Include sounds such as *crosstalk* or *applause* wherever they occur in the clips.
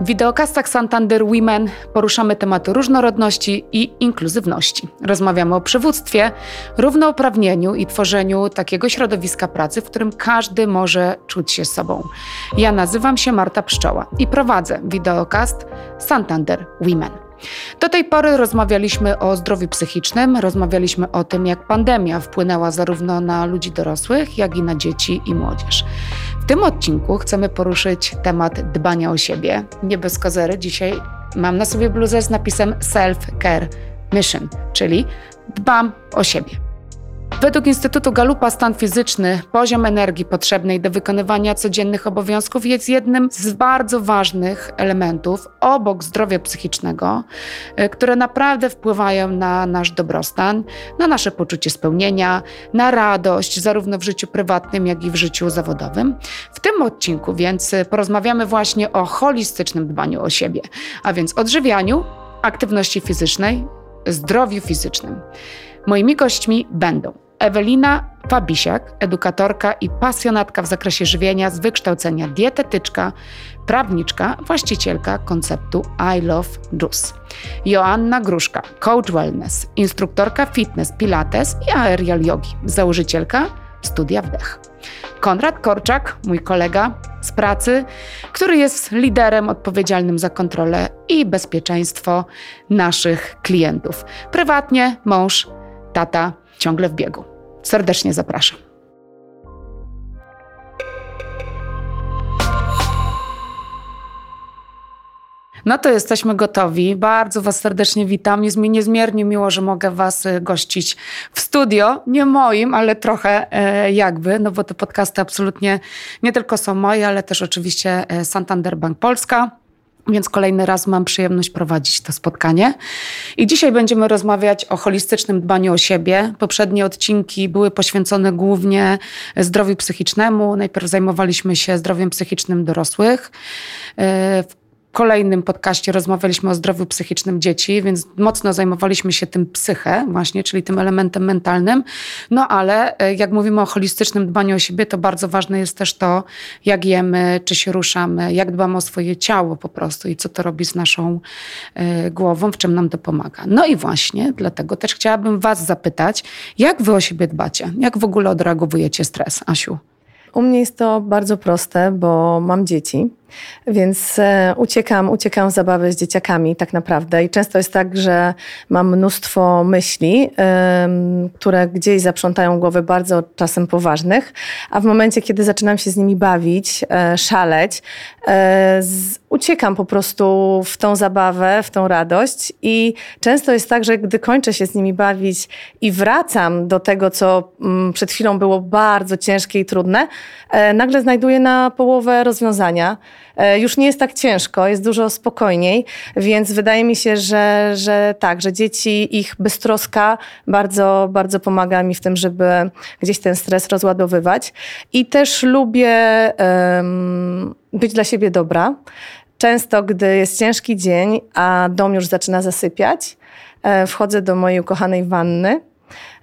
W wideokastach Santander Women poruszamy tematy różnorodności i inkluzywności. Rozmawiamy o przywództwie, równouprawnieniu i tworzeniu takiego środowiska pracy, w którym każdy może czuć się sobą. Ja nazywam się Marta Pszczoła i prowadzę wideokast Santander Women. Do tej pory rozmawialiśmy o zdrowiu psychicznym, rozmawialiśmy o tym, jak pandemia wpłynęła zarówno na ludzi dorosłych, jak i na dzieci i młodzież. Tym odcinku chcemy poruszyć temat dbania o siebie. Nie bez kozery, dzisiaj mam na sobie bluzę z napisem Self-Care Mission, czyli dbam o siebie. Według Instytutu Galupa stan fizyczny, poziom energii potrzebnej do wykonywania codziennych obowiązków jest jednym z bardzo ważnych elementów obok zdrowia psychicznego, e, które naprawdę wpływają na nasz dobrostan, na nasze poczucie spełnienia, na radość, zarówno w życiu prywatnym, jak i w życiu zawodowym. W tym odcinku więc porozmawiamy właśnie o holistycznym dbaniu o siebie, a więc odżywianiu, aktywności fizycznej, zdrowiu fizycznym. Moimi gośćmi będą Ewelina Fabisiak, edukatorka i pasjonatka w zakresie żywienia z wykształcenia dietetyczka, prawniczka, właścicielka konceptu I Love Juice. Joanna Gruszka, coach wellness, instruktorka fitness, pilates i aerial yogi, założycielka studia wdech. Konrad Korczak, mój kolega z pracy, który jest liderem odpowiedzialnym za kontrolę i bezpieczeństwo naszych klientów. Prywatnie mąż, tata, ciągle w biegu. Serdecznie zapraszam. No to jesteśmy gotowi. Bardzo Was serdecznie witam. Jest mi niezmiernie miło, że mogę Was y, gościć w studio. Nie moim, ale trochę e, jakby, no bo te podcasty absolutnie nie tylko są moje, ale też oczywiście e, Santander Bank Polska. Więc kolejny raz mam przyjemność prowadzić to spotkanie. I dzisiaj będziemy rozmawiać o holistycznym dbaniu o siebie. Poprzednie odcinki były poświęcone głównie zdrowiu psychicznemu. Najpierw zajmowaliśmy się zdrowiem psychicznym dorosłych. E, w kolejnym podcaście rozmawialiśmy o zdrowiu psychicznym dzieci, więc mocno zajmowaliśmy się tym psychę właśnie, czyli tym elementem mentalnym. No ale e, jak mówimy o holistycznym dbaniu o siebie, to bardzo ważne jest też to, jak jemy, czy się ruszamy, jak dbamy o swoje ciało po prostu i co to robi z naszą y, głową, w czym nam to pomaga. No i właśnie dlatego też chciałabym was zapytać, jak wy o siebie dbacie? Jak w ogóle odreagowujecie stres, Asiu? U mnie jest to bardzo proste, bo mam dzieci. Więc e, uciekam, uciekam z zabawy z dzieciakami tak naprawdę. I często jest tak, że mam mnóstwo myśli, które gdzieś zaprzątają głowy bardzo czasem poważnych, a w momencie, kiedy zaczynam się z nimi bawić, e, szaleć, e, uciekam po prostu w tą zabawę, w tą radość. I często jest tak, że gdy kończę się z nimi bawić i wracam do tego, co mm, przed chwilą było bardzo ciężkie i trudne, nagle znajduję na połowę rozwiązania. E, już nie jest tak ciężko, jest dużo spokojniej, więc wydaje mi się, że, że tak, że dzieci, ich beztroska bardzo, bardzo pomaga mi w tym, żeby gdzieś ten stres rozładowywać. I też lubię um, być dla siebie dobra. Często, gdy jest ciężki dzień, a dom już zaczyna zasypiać, e, wchodzę do mojej ukochanej wanny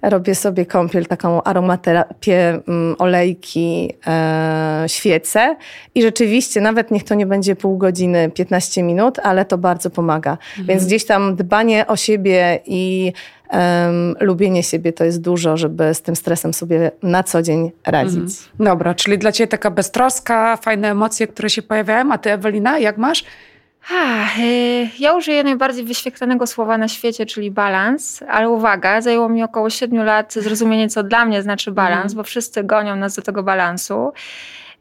robię sobie kąpiel, taką aromaterapię, mm, olejki, e, świece i rzeczywiście nawet niech to nie będzie pół godziny, 15 minut, ale to bardzo pomaga. Mhm. Więc gdzieś tam dbanie o siebie i um, lubienie siebie to jest dużo, żeby z tym stresem sobie na co dzień radzić. Mhm. Dobra, czyli dla Ciebie taka beztroska, fajne emocje, które się pojawiają, a Ty Ewelina, jak masz? Y, ja użyję najbardziej wyświetlanego słowa na świecie, czyli balans, ale uwaga, zajęło mi około 7 lat zrozumienie, co dla mnie znaczy balans, mm. bo wszyscy gonią nas do tego balansu.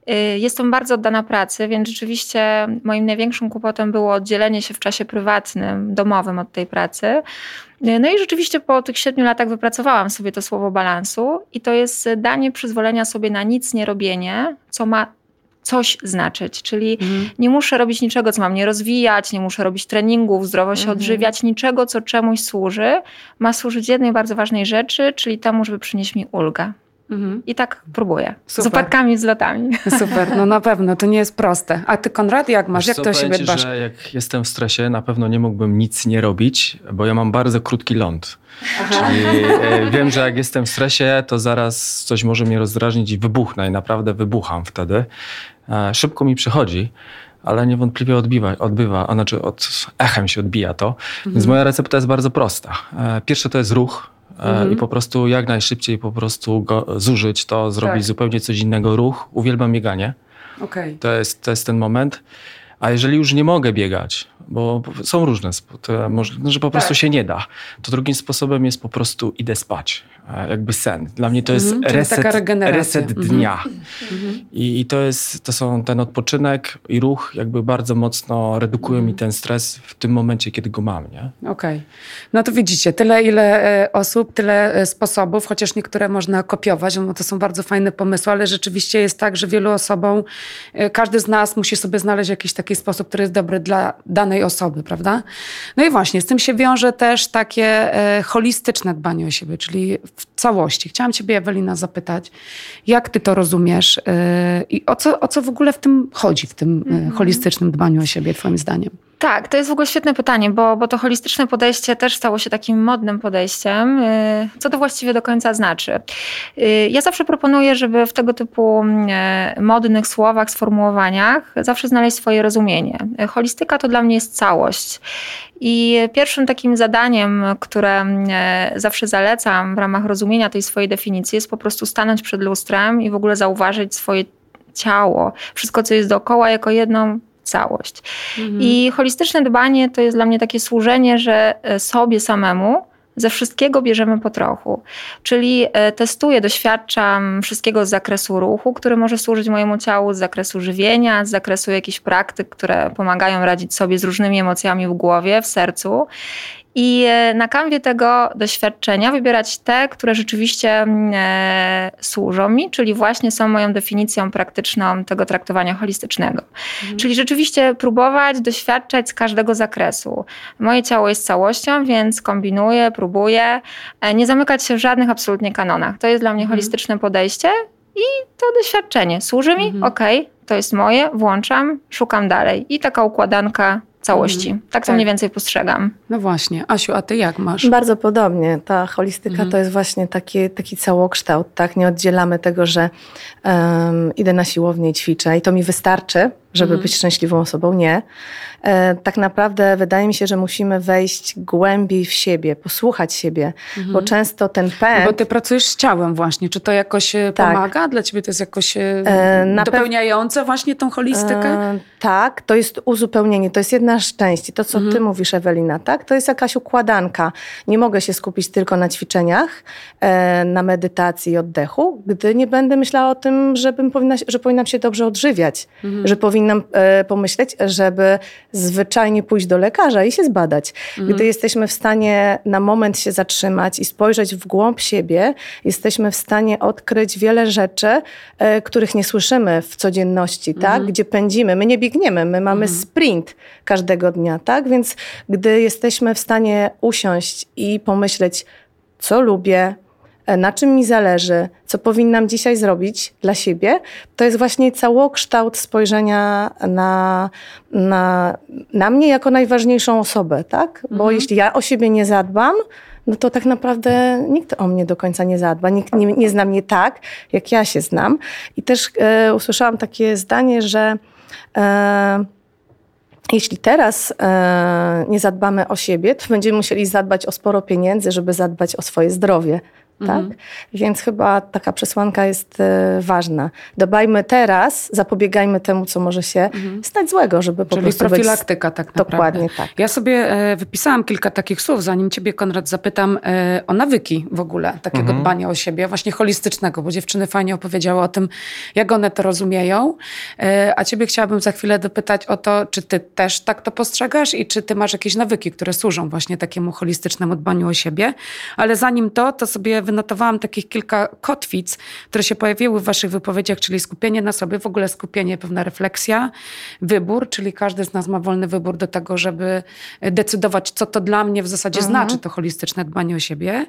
Y, jestem bardzo oddana pracy, więc rzeczywiście moim największym kłopotem było oddzielenie się w czasie prywatnym, domowym od tej pracy. Y, no i rzeczywiście po tych siedmiu latach wypracowałam sobie to słowo balansu i to jest danie przyzwolenia sobie na nic nie robienie, co ma coś znaczyć, czyli mhm. nie muszę robić niczego, co mam nie rozwijać, nie muszę robić treningów, zdrowo się mhm. odżywiać, niczego, co czemuś służy. Ma służyć jednej bardzo ważnej rzeczy, czyli temu, żeby przynieść mi ulgę. Mhm. I tak próbuję. Super. Z upadkami, z lotami. *laughs* Super, no na pewno, to nie jest proste. A ty, Konrad, jak masz? Wiesz jak to o siebie dbasz? że jak jestem w stresie, na pewno nie mógłbym nic nie robić, bo ja mam bardzo krótki ląd. Aha. Czyli e, *laughs* wiem, że jak jestem w stresie, to zaraz coś może mnie rozdrażnić i wybuchnę i naprawdę wybucham wtedy. E, szybko mi przychodzi, ale niewątpliwie odbiwa, odbywa, a znaczy od echem się odbija to. Mhm. Więc moja recepta jest bardzo prosta. E, Pierwsze to jest ruch. e, Mhm. I po prostu jak najszybciej po prostu go zużyć to, zrobić Tak. zupełnie coś innego. Ruch, uwielbiam bieganie. Okej. To jest, to jest ten moment. A jeżeli już nie mogę biegać, bo są różne sposoby, no, że po prostu Tak. się nie da, to drugim sposobem jest po prostu idę spać, e, jakby sen. Dla mnie to jest Mhm, reset, reset Mhm. dnia. I, I to jest, to są ten odpoczynek i ruch jakby bardzo mocno redukują mi ten stres w tym momencie, kiedy go mam, nie? Okej. No to widzicie, tyle ile e, osób, tyle e, sposobów, chociaż niektóre można kopiować, no to są bardzo fajne pomysły, ale rzeczywiście jest tak, że wielu osobom, każdy z nas musi sobie znaleźć jakiś taki sposób, który jest dobry dla danej osoby, prawda? No i właśnie, z tym się wiąże też takie e, holistyczne dbanie o siebie, czyli w całości. Chciałam ciebie, Ewelina, zapytać, jak ty to rozumiesz e, i o co, o co w ogóle w tym chodzi, w tym e, holistycznym dbaniu o siebie, twoim zdaniem? Tak, to jest w ogóle świetne pytanie, bo, bo to holistyczne podejście też stało się takim modnym podejściem. Co to właściwie do końca znaczy? Ja zawsze proponuję, żeby w tego typu y, modnych słowach, sformułowaniach zawsze znaleźć swoje rozumienie. Holistyka to dla mnie jest całość. I pierwszym takim zadaniem, które y, zawsze zalecam w ramach rozumienia tej swojej definicji, jest po prostu stanąć przed lustrem i w ogóle zauważyć swoje ciało, wszystko, co jest dookoła, jako jedną całość. I holistyczne dbanie to jest dla mnie takie służenie, że e, sobie samemu ze wszystkiego bierzemy po trochu. Czyli e, testuję, doświadczam wszystkiego z zakresu ruchu, który może służyć mojemu ciału, z zakresu żywienia, z zakresu jakichś praktyk, które pomagają radzić sobie z różnymi emocjami w głowie, w sercu. I e, na kanwie tego doświadczenia wybierać te, które rzeczywiście mm, e, służą mi, czyli właśnie są moją definicją praktyczną tego traktowania holistycznego. Czyli rzeczywiście próbować doświadczać z każdego zakresu. Moje ciało jest całością, więc kombinuję, próbuję. E, Nie zamykać się w żadnych absolutnie kanonach. To jest dla mnie holistyczne podejście i to doświadczenie. Służy mi? Okej, to jest moje, włączam, szukam dalej. I taka układanka całości. Tak to Tak. mniej więcej postrzegam. No właśnie. Asiu, a ty jak masz? Bardzo podobnie. Ta holistyka Mhm. to jest właśnie taki, taki całokształt, tak? Nie oddzielamy tego, że em, idę na siłownię i ćwiczę i to mi wystarczy, żeby Mhm. być szczęśliwą osobą. Nie. E, tak naprawdę wydaje mi się, że musimy wejść głębiej w siebie, posłuchać siebie, bo często ten pęd... Mhm. Bo ty pracujesz z ciałem właśnie. Czy to jakoś e, Tak. pomaga? Dla ciebie to jest jakoś e, E, dopełniające właśnie tą holistykę? E, tak, to jest uzupełnienie, to jest jedna z części. To, co ty mówisz, Ewelina, tak? To jest jakaś układanka. Nie mogę się skupić tylko na ćwiczeniach, e, na medytacji i oddechu, gdy nie będę myślała o tym, żebym powinna, że powinnam się dobrze odżywiać, że powinnam e, pomyśleć, żeby zwyczajnie pójść do lekarza i się zbadać. Gdy jesteśmy w stanie na moment się zatrzymać i spojrzeć w głąb siebie, jesteśmy w stanie odkryć wiele rzeczy, e, których nie słyszymy w codzienności, tak? Gdzie pędzimy. My nie biegniemy, my mamy sprint każdego dnia, tak? Więc gdy jesteśmy w stanie usiąść i pomyśleć, co lubię, na czym mi zależy, co powinnam dzisiaj zrobić dla siebie, to jest właśnie całokształt spojrzenia na, na, na mnie jako najważniejszą osobę, tak? Bo jeśli ja o siebie nie zadbam, no to tak naprawdę nikt o mnie do końca nie zadba. Nikt nie, nie zna mnie tak, jak ja się znam. I też e, usłyszałam takie zdanie, że e, jeśli teraz e, nie zadbamy o siebie, to będziemy musieli zadbać o sporo pieniędzy, żeby zadbać o swoje zdrowie. Tak? Więc chyba taka przesłanka jest e, ważna. Dbajmy teraz, zapobiegajmy temu, co może się stać złego, żeby po Czyli prostu być... profilaktyka tak naprawdę. Dokładnie tak. Ja sobie e, wypisałam kilka takich słów, zanim ciebie, Konrad, zapytam e, o nawyki w ogóle takiego dbania o siebie, właśnie holistycznego, bo dziewczyny fajnie opowiedziały o tym, jak one to rozumieją. E, a ciebie chciałabym za chwilę dopytać o to, czy ty też tak to postrzegasz i czy ty masz jakieś nawyki, które służą właśnie takiemu holistycznemu dbaniu o siebie. Ale zanim to, to sobie wynotowałam takich kilka kotwic, które się pojawiły w waszych wypowiedziach, czyli skupienie na sobie, w ogóle skupienie, pewna refleksja, wybór, czyli każdy z nas ma wolny wybór do tego, żeby decydować, co to dla mnie w zasadzie znaczy to holistyczne dbanie o siebie,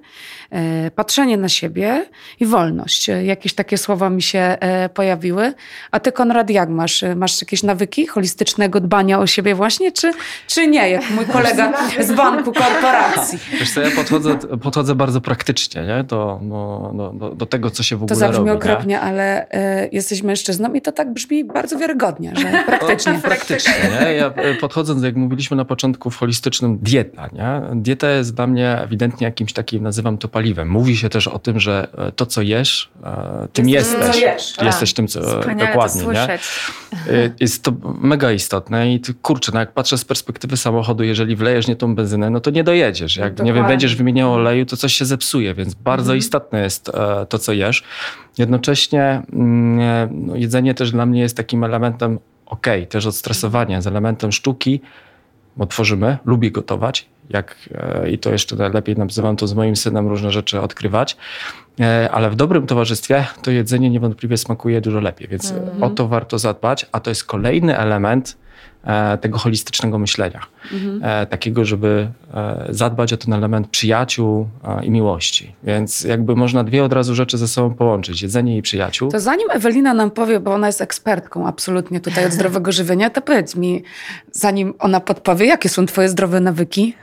e, patrzenie na siebie i wolność. E, Jakieś takie słowa mi się e, pojawiły. A ty, Konrad, jak masz? Masz jakieś nawyki holistycznego dbania o siebie właśnie, czy, czy nie, jak mój kolega z banku korporacji? Wiesz co, ja podchodzę, podchodzę bardzo praktycznie, nie? Do, no, do, do, do tego, co się w To ogóle zabrzmi robi. nie? okropnie, ale e, jesteś mężczyzną i to tak brzmi bardzo wiarygodnie, że *laughs* praktycznie. No, *laughs* praktycznie, nie? Ja e, podchodząc, jak mówiliśmy na początku w holistycznym, dieta, nie? Dieta jest dla mnie ewidentnie jakimś takim, nazywam to paliwem. Mówi się też o tym, że e, to, co jesz, tym Jest tym, co jesteś. jesz, tak. Jesteś tym, co dokładnie, to nie? słyszeć. Y, Jest to mega istotne i ty, kurczę, no jak patrzę z perspektywy samochodu, jeżeli wlejesz nie tą benzynę, no to nie dojedziesz. Jak nie wiem, będziesz wymieniał oleju, to coś się zepsuje, więc bardzo istotne jest e, to, co jesz. Jednocześnie mm, no, jedzenie też dla mnie jest takim elementem, okej, też odstresowania, z elementem sztuki, bo tworzymy, lubię gotować, jak, e, i to jeszcze najlepiej nazywam to z moim synem różne rzeczy odkrywać, E, ale w dobrym towarzystwie to jedzenie niewątpliwie smakuje dużo lepiej, więc o to warto zadbać, a to jest kolejny element tego holistycznego myślenia. E, takiego, żeby e, zadbać o ten element przyjaciół e, i miłości. Więc jakby można dwie od razu rzeczy ze sobą połączyć, jedzenie i przyjaciół. To zanim Ewelina nam powie, bo ona jest ekspertką absolutnie tutaj od zdrowego żywienia, to powiedz mi, zanim ona podpowie, jakie są twoje zdrowe nawyki,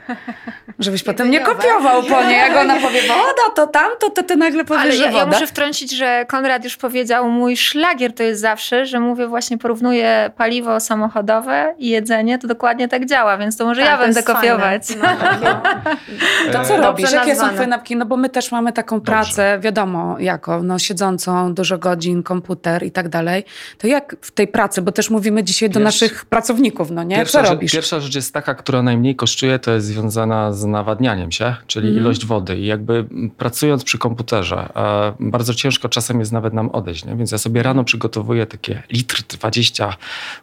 żebyś potem nie kopiował po niej. Jak ona powie woda, to tamto, to ty nagle powiesz, Ale że ja, ja woda. muszę wtrącić, że Konrad już powiedział, mój szlagier to jest zawsze, że mówię właśnie, porównuję paliwo samochodowe i jedzenie, to dokładnie tak działa, więc to może Tak, ja to będę jest fajne. kopiować. No, *laughs* To co E, robisz? Jakie są twoje napki? No bo my też mamy taką pracę, wiadomo, jako, no siedzącą dużo godzin, komputer i tak dalej. To jak w tej pracy, bo też mówimy dzisiaj do Pierwszy- naszych pracowników, no nie? Pierwsza Co rzecz, robisz? pierwsza rzecz jest taka, która najmniej kosztuje, to jest związana z nawadnianiem się, czyli Mhm. ilość wody. I jakby pracując przy komputerze, e, bardzo ciężko czasem jest nawet nam odejść. Nie? Więc ja sobie rano przygotowuję takie litr 20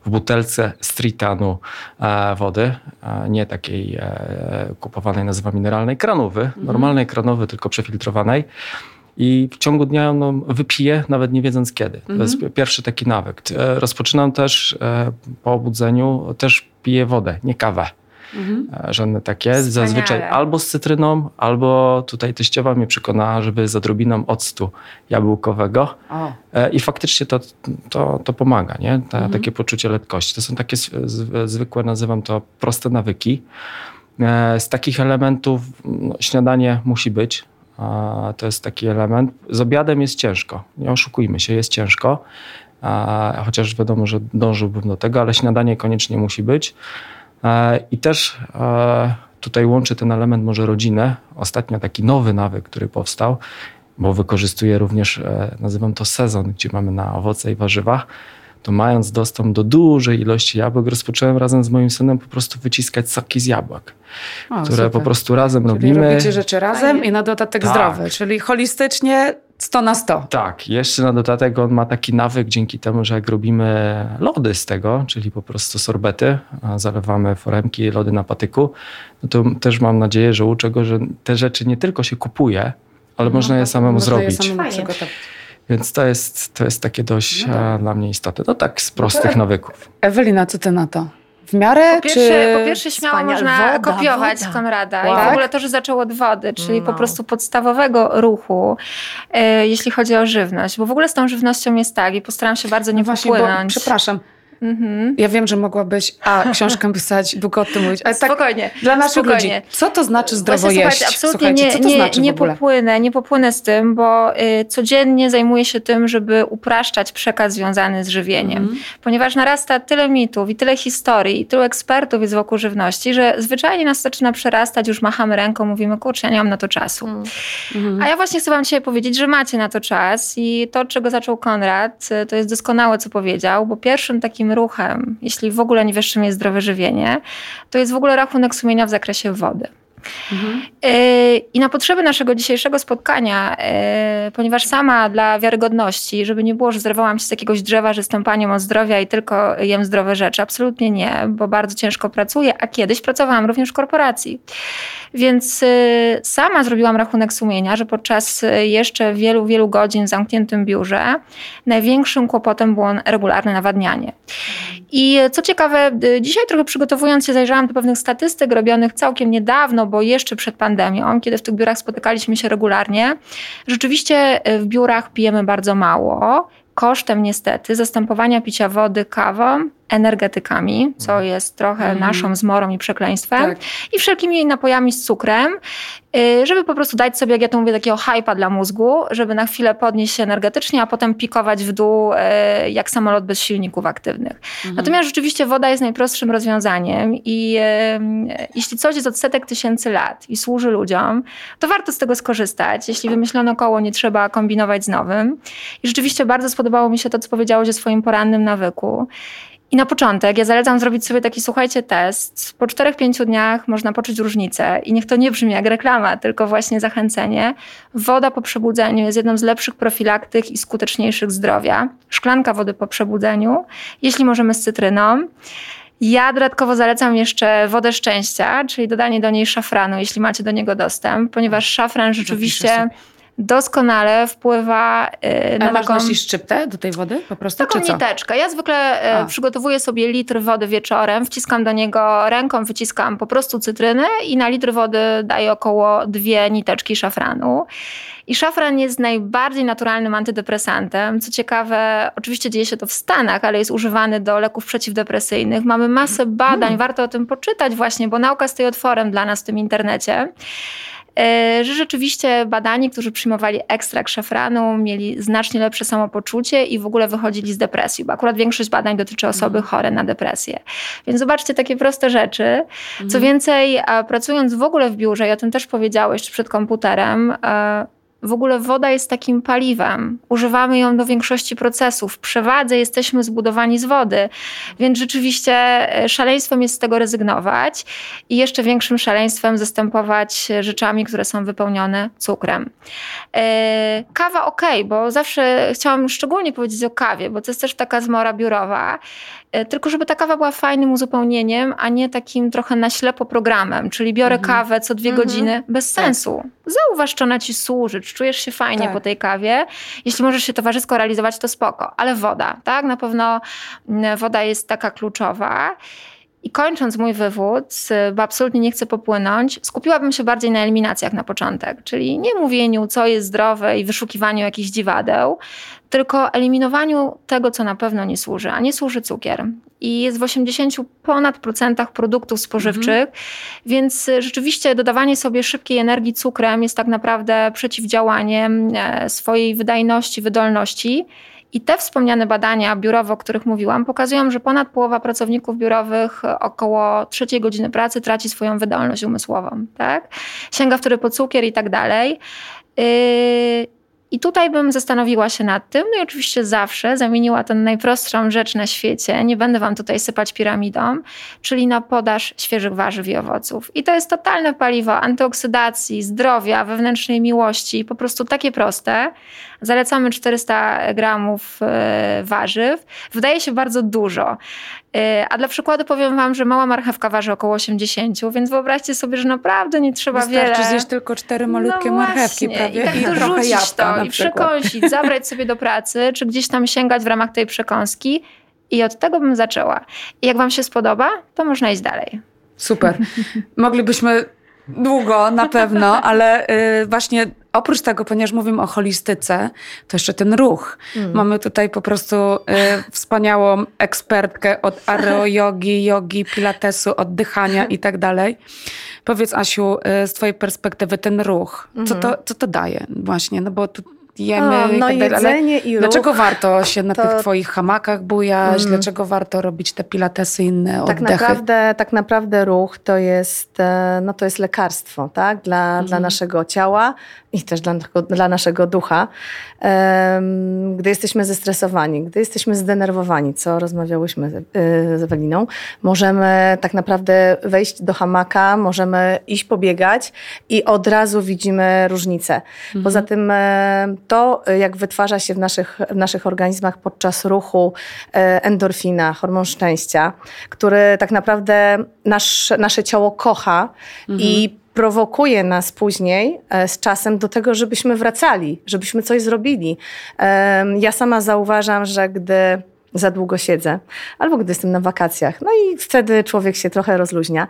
w butelce stritanu e, wody, e, nie takiej e, kupowanej, nazywam mineralnej, kranowy, Mhm. normalnej kranowy, tylko przefiltrowanej. I w ciągu dnia ją wypiję, nawet nie wiedząc kiedy. To jest Mhm. pierwszy taki nawyk. Rozpoczynam też po obudzeniu, też piję wodę, nie kawę. Mhm. E, Żadne takie. Wspaniale. Zazwyczaj albo z cytryną, albo tutaj teściowa mnie przekonała, żeby z odrobiną octu jabłkowego. O. E, I faktycznie to, to, to pomaga, nie? Ta, Mhm. Takie poczucie letkości. To są takie zwykłe, nazywam to proste nawyki. E, Z takich elementów no, śniadanie musi być. To jest taki element. Z obiadem jest ciężko. Nie oszukujmy się, jest ciężko. Chociaż wiadomo, że dążyłbym do tego, ale śniadanie koniecznie musi być. E, I też e, tutaj łączy ten element może rodzinę. Ostatnio taki nowy nawyk, który powstał, bo wykorzystuję również, e, nazywam to sezon, gdzie mamy na owoce i warzywa, to mając dostęp do dużej ilości jabłek, rozpocząłem razem z moim synem po prostu wyciskać soki z jabłek, O, które super. po prostu razem Czyli robimy. robicie rzeczy razem i na dodatek Tak. zdrowy, czyli holistycznie 100 na 100. Tak, jeszcze na dodatek on ma taki nawyk dzięki temu, że jak robimy lody z tego, czyli po prostu sorbety, a zalewamy foremki, lody na patyku, no to też mam nadzieję, że uczę go, że te rzeczy nie tylko się kupuje, ale można je samemu Można je zrobić. samemu przygotować. Więc to jest, to jest takie dość No tak. e, dla mnie istotne. No tak, z prostych nawyków. Ewelina, co ty na to? W miarę, Po pierwsze, czy... po pierwsze śmiało Wspaniale. można Woda, kopiować woda. Konrada. I w ogóle to, że zaczął od wody, czyli po No. prostu podstawowego ruchu, e, jeśli chodzi o żywność. Bo w ogóle z tą żywnością jest tak i postaram się bardzo nie No właśnie, bo, przepraszam, Mhm. ja wiem, że mogłabyś a, książkę pisać, długo o tym mówić, ale tak Spokojnie. dla naszych spokojnie. ludzi, co to znaczy zdrowo Właśnie, jeść? Słuchajcie, absolutnie Słuchajcie, nie, co to nie, znaczy nie popłynę, nie popłynę z tym, bo y, codziennie zajmuję się tym, żeby upraszczać przekaz związany z żywieniem. Mhm. Ponieważ narasta tyle mitów i tyle historii i tylu ekspertów jest wokół żywności, że zwyczajnie nas zaczyna przerastać, już machamy ręką, mówimy, kurczę, ja nie mam na to czasu. Mhm. A ja właśnie chcę wam dzisiaj powiedzieć, że macie na to czas i to, czego zaczął Konrad, y, to jest doskonałe, co powiedział, bo pierwszym takim ruchem, jeśli w ogóle nie jest zdrowe żywienie, to jest w ogóle rachunek sumienia w zakresie wody. Mhm. Yy, I na potrzeby naszego dzisiejszego spotkania, yy, ponieważ sama dla wiarygodności, żeby nie było, że zrywałam się z jakiegoś drzewa, że jestem panią od zdrowia i tylko jem zdrowe rzeczy, absolutnie nie, bo bardzo ciężko pracuję, a kiedyś pracowałam również w korporacji. Więc yy, sama zrobiłam rachunek sumienia, że podczas jeszcze wielu, wielu godzin w zamkniętym biurze największym kłopotem było regularne nawadnianie. I co ciekawe, dzisiaj trochę przygotowując się, zajrzałam do pewnych statystyk robionych całkiem niedawno, bo jeszcze przed pandemią, kiedy w tych biurach spotykaliśmy się regularnie. Rzeczywiście y, w biurach pijemy bardzo mało. Kosztem niestety zastępowania picia wody kawą energetykami, co jest trochę mm. naszą zmorą i przekleństwem, tak. i wszelkimi napojami z cukrem, y, żeby po prostu dać sobie, jak ja to mówię, takiego hypa dla mózgu, żeby na chwilę podnieść się energetycznie, a potem pikować w dół y, jak samolot bez silników aktywnych. Mm. Natomiast rzeczywiście woda jest najprostszym rozwiązaniem i jeśli coś jest od setek tysięcy lat i służy ludziom, to warto z tego skorzystać. Jeśli wymyślono koło, nie trzeba kombinować z nowym. I rzeczywiście bardzo spodobało mi się to, co powiedziałeś o swoim porannym nawyku. I na początek ja zalecam zrobić sobie taki, słuchajcie, test. Po 4-5 dniach można poczuć różnicę i niech to nie brzmi jak reklama, tylko właśnie zachęcenie. Woda po przebudzeniu jest jedną z lepszych profilaktyk i skuteczniejszych zdrowia. Szklanka wody po przebudzeniu, jeśli możemy z cytryną. Ja dodatkowo zalecam jeszcze wodę szczęścia, czyli dodanie do niej szafranu, jeśli macie do niego dostęp, ponieważ szafran rzeczywiście doskonale wpływa yy, na A taką... nosisz szczyptę do tej wody po prostu, Taką czy co? niteczkę. Ja zwykle yy, przygotowuję sobie litr wody wieczorem, wciskam do niego ręką, wyciskam po prostu cytrynę i na litr wody daję około dwie niteczki szafranu. I szafran jest najbardziej naturalnym antydepresantem. Co ciekawe, oczywiście dzieje się to w Stanach, ale jest używany do leków przeciwdepresyjnych. Mamy masę badań, hmm. warto o tym poczytać właśnie, bo nauka stoi otworem dla nas w tym internecie. E, że rzeczywiście badani, którzy przyjmowali ekstrakt szafranu, mieli znacznie lepsze samopoczucie i w ogóle wychodzili z depresji, bo akurat większość badań dotyczy osoby mhm. chore na depresję. Więc zobaczcie takie proste rzeczy. Co mhm. więcej, pracując w ogóle w biurze, i o tym też powiedziałeś, przed komputerem, e, w ogóle woda jest takim paliwem. Używamy ją do większości procesów. W przewadze jesteśmy zbudowani z wody, więc rzeczywiście e, szaleństwem jest z tego rezygnować i jeszcze większym szaleństwem zastępować rzeczami, które są wypełnione cukrem. E, kawa ok, bo zawsze chciałam szczególnie powiedzieć o kawie, bo to jest też taka zmora biurowa. E, tylko żeby ta kawa była fajnym uzupełnieniem, a nie takim trochę na ślepo programem, czyli biorę mhm. kawę co dwie mhm. godziny, bez tak. sensu. Zauważ, czy ona ci służy, czy czujesz się fajnie tak. po tej kawie. Jeśli możesz się towarzysko realizować, to spoko, ale woda, tak? Na pewno mm, woda jest taka kluczowa. I kończąc mój wywód, bo absolutnie nie chcę popłynąć, skupiłabym się bardziej na eliminacjach na początek, czyli nie mówieniu, co jest zdrowe i wyszukiwaniu jakichś dziwadeł, tylko eliminowaniu tego, co na pewno nie służy, a nie służy cukier. I jest w 80 ponad procentach produktów spożywczych, mhm. więc rzeczywiście dodawanie sobie szybkiej energii cukrem jest tak naprawdę przeciwdziałaniem e, swojej wydajności, wydolności. I te wspomniane badania biurowe, o których mówiłam, pokazują, że ponad połowa pracowników biurowych około trzeciej godziny pracy traci swoją wydolność umysłową. Tak? Sięga wtedy po cukier i tak dalej. Yy, i tutaj bym zastanowiła się nad tym, no i oczywiście zawsze zamieniła tę najprostszą rzecz na świecie, nie będę wam tutaj sypać piramidą, czyli na podaż świeżych warzyw i owoców. I to jest totalne paliwo antyoksydacji, zdrowia, wewnętrznej miłości, po prostu takie proste. Zalecamy 400 gramów e, warzyw. Wydaje się bardzo dużo. E, a dla przykładu powiem wam, że mała marchewka waży około 80, więc wyobraźcie sobie, że naprawdę nie trzeba Wystarczy wiele. Wystarczy zjeść tylko cztery malutkie no marchewki prawie i, tak i dorzucić jabłka, to i przekąsić, zabrać sobie do pracy, czy gdzieś tam sięgać w ramach tej przekąski i od tego bym zaczęła. I jak wam się spodoba, to można iść dalej. Super. Moglibyśmy długo na pewno, ale y, właśnie oprócz tego, ponieważ mówimy o holistyce, to jeszcze ten ruch. Mm. Mamy tutaj po prostu y, wspaniałą ekspertkę od aerojogi, jogi, pilatesu, oddychania i tak dalej. Powiedz Asiu, y, z twojej perspektywy ten ruch, mm co, to, co to daje właśnie? No bo tu jemy o, no i tak dalej. i ruch, Dlaczego warto się na to... tych twoich hamakach bujać? Mm. Dlaczego warto robić te pilatesy inne tak oddechy? Naprawdę, tak naprawdę ruch to jest, e, no to jest lekarstwo tak? dla, mm. dla naszego ciała i też dla, dla naszego ducha. Gdy jesteśmy zestresowani, gdy jesteśmy zdenerwowani, co rozmawiałyśmy z e, Eweliną, możemy tak naprawdę wejść do hamaka, możemy iść pobiegać i od razu widzimy różnicę. Mm. Poza tym to, y, jak wytwarza się w naszych, w naszych organizmach podczas ruchu y, endorfina, hormon szczęścia, który tak naprawdę nasz, nasze ciało kocha mhm. i prowokuje nas później e, z czasem do tego, żebyśmy wracali, żebyśmy coś zrobili. Ja sama zauważam, że gdy za długo siedzę, albo gdy jestem na wakacjach, no i wtedy człowiek się trochę rozluźnia,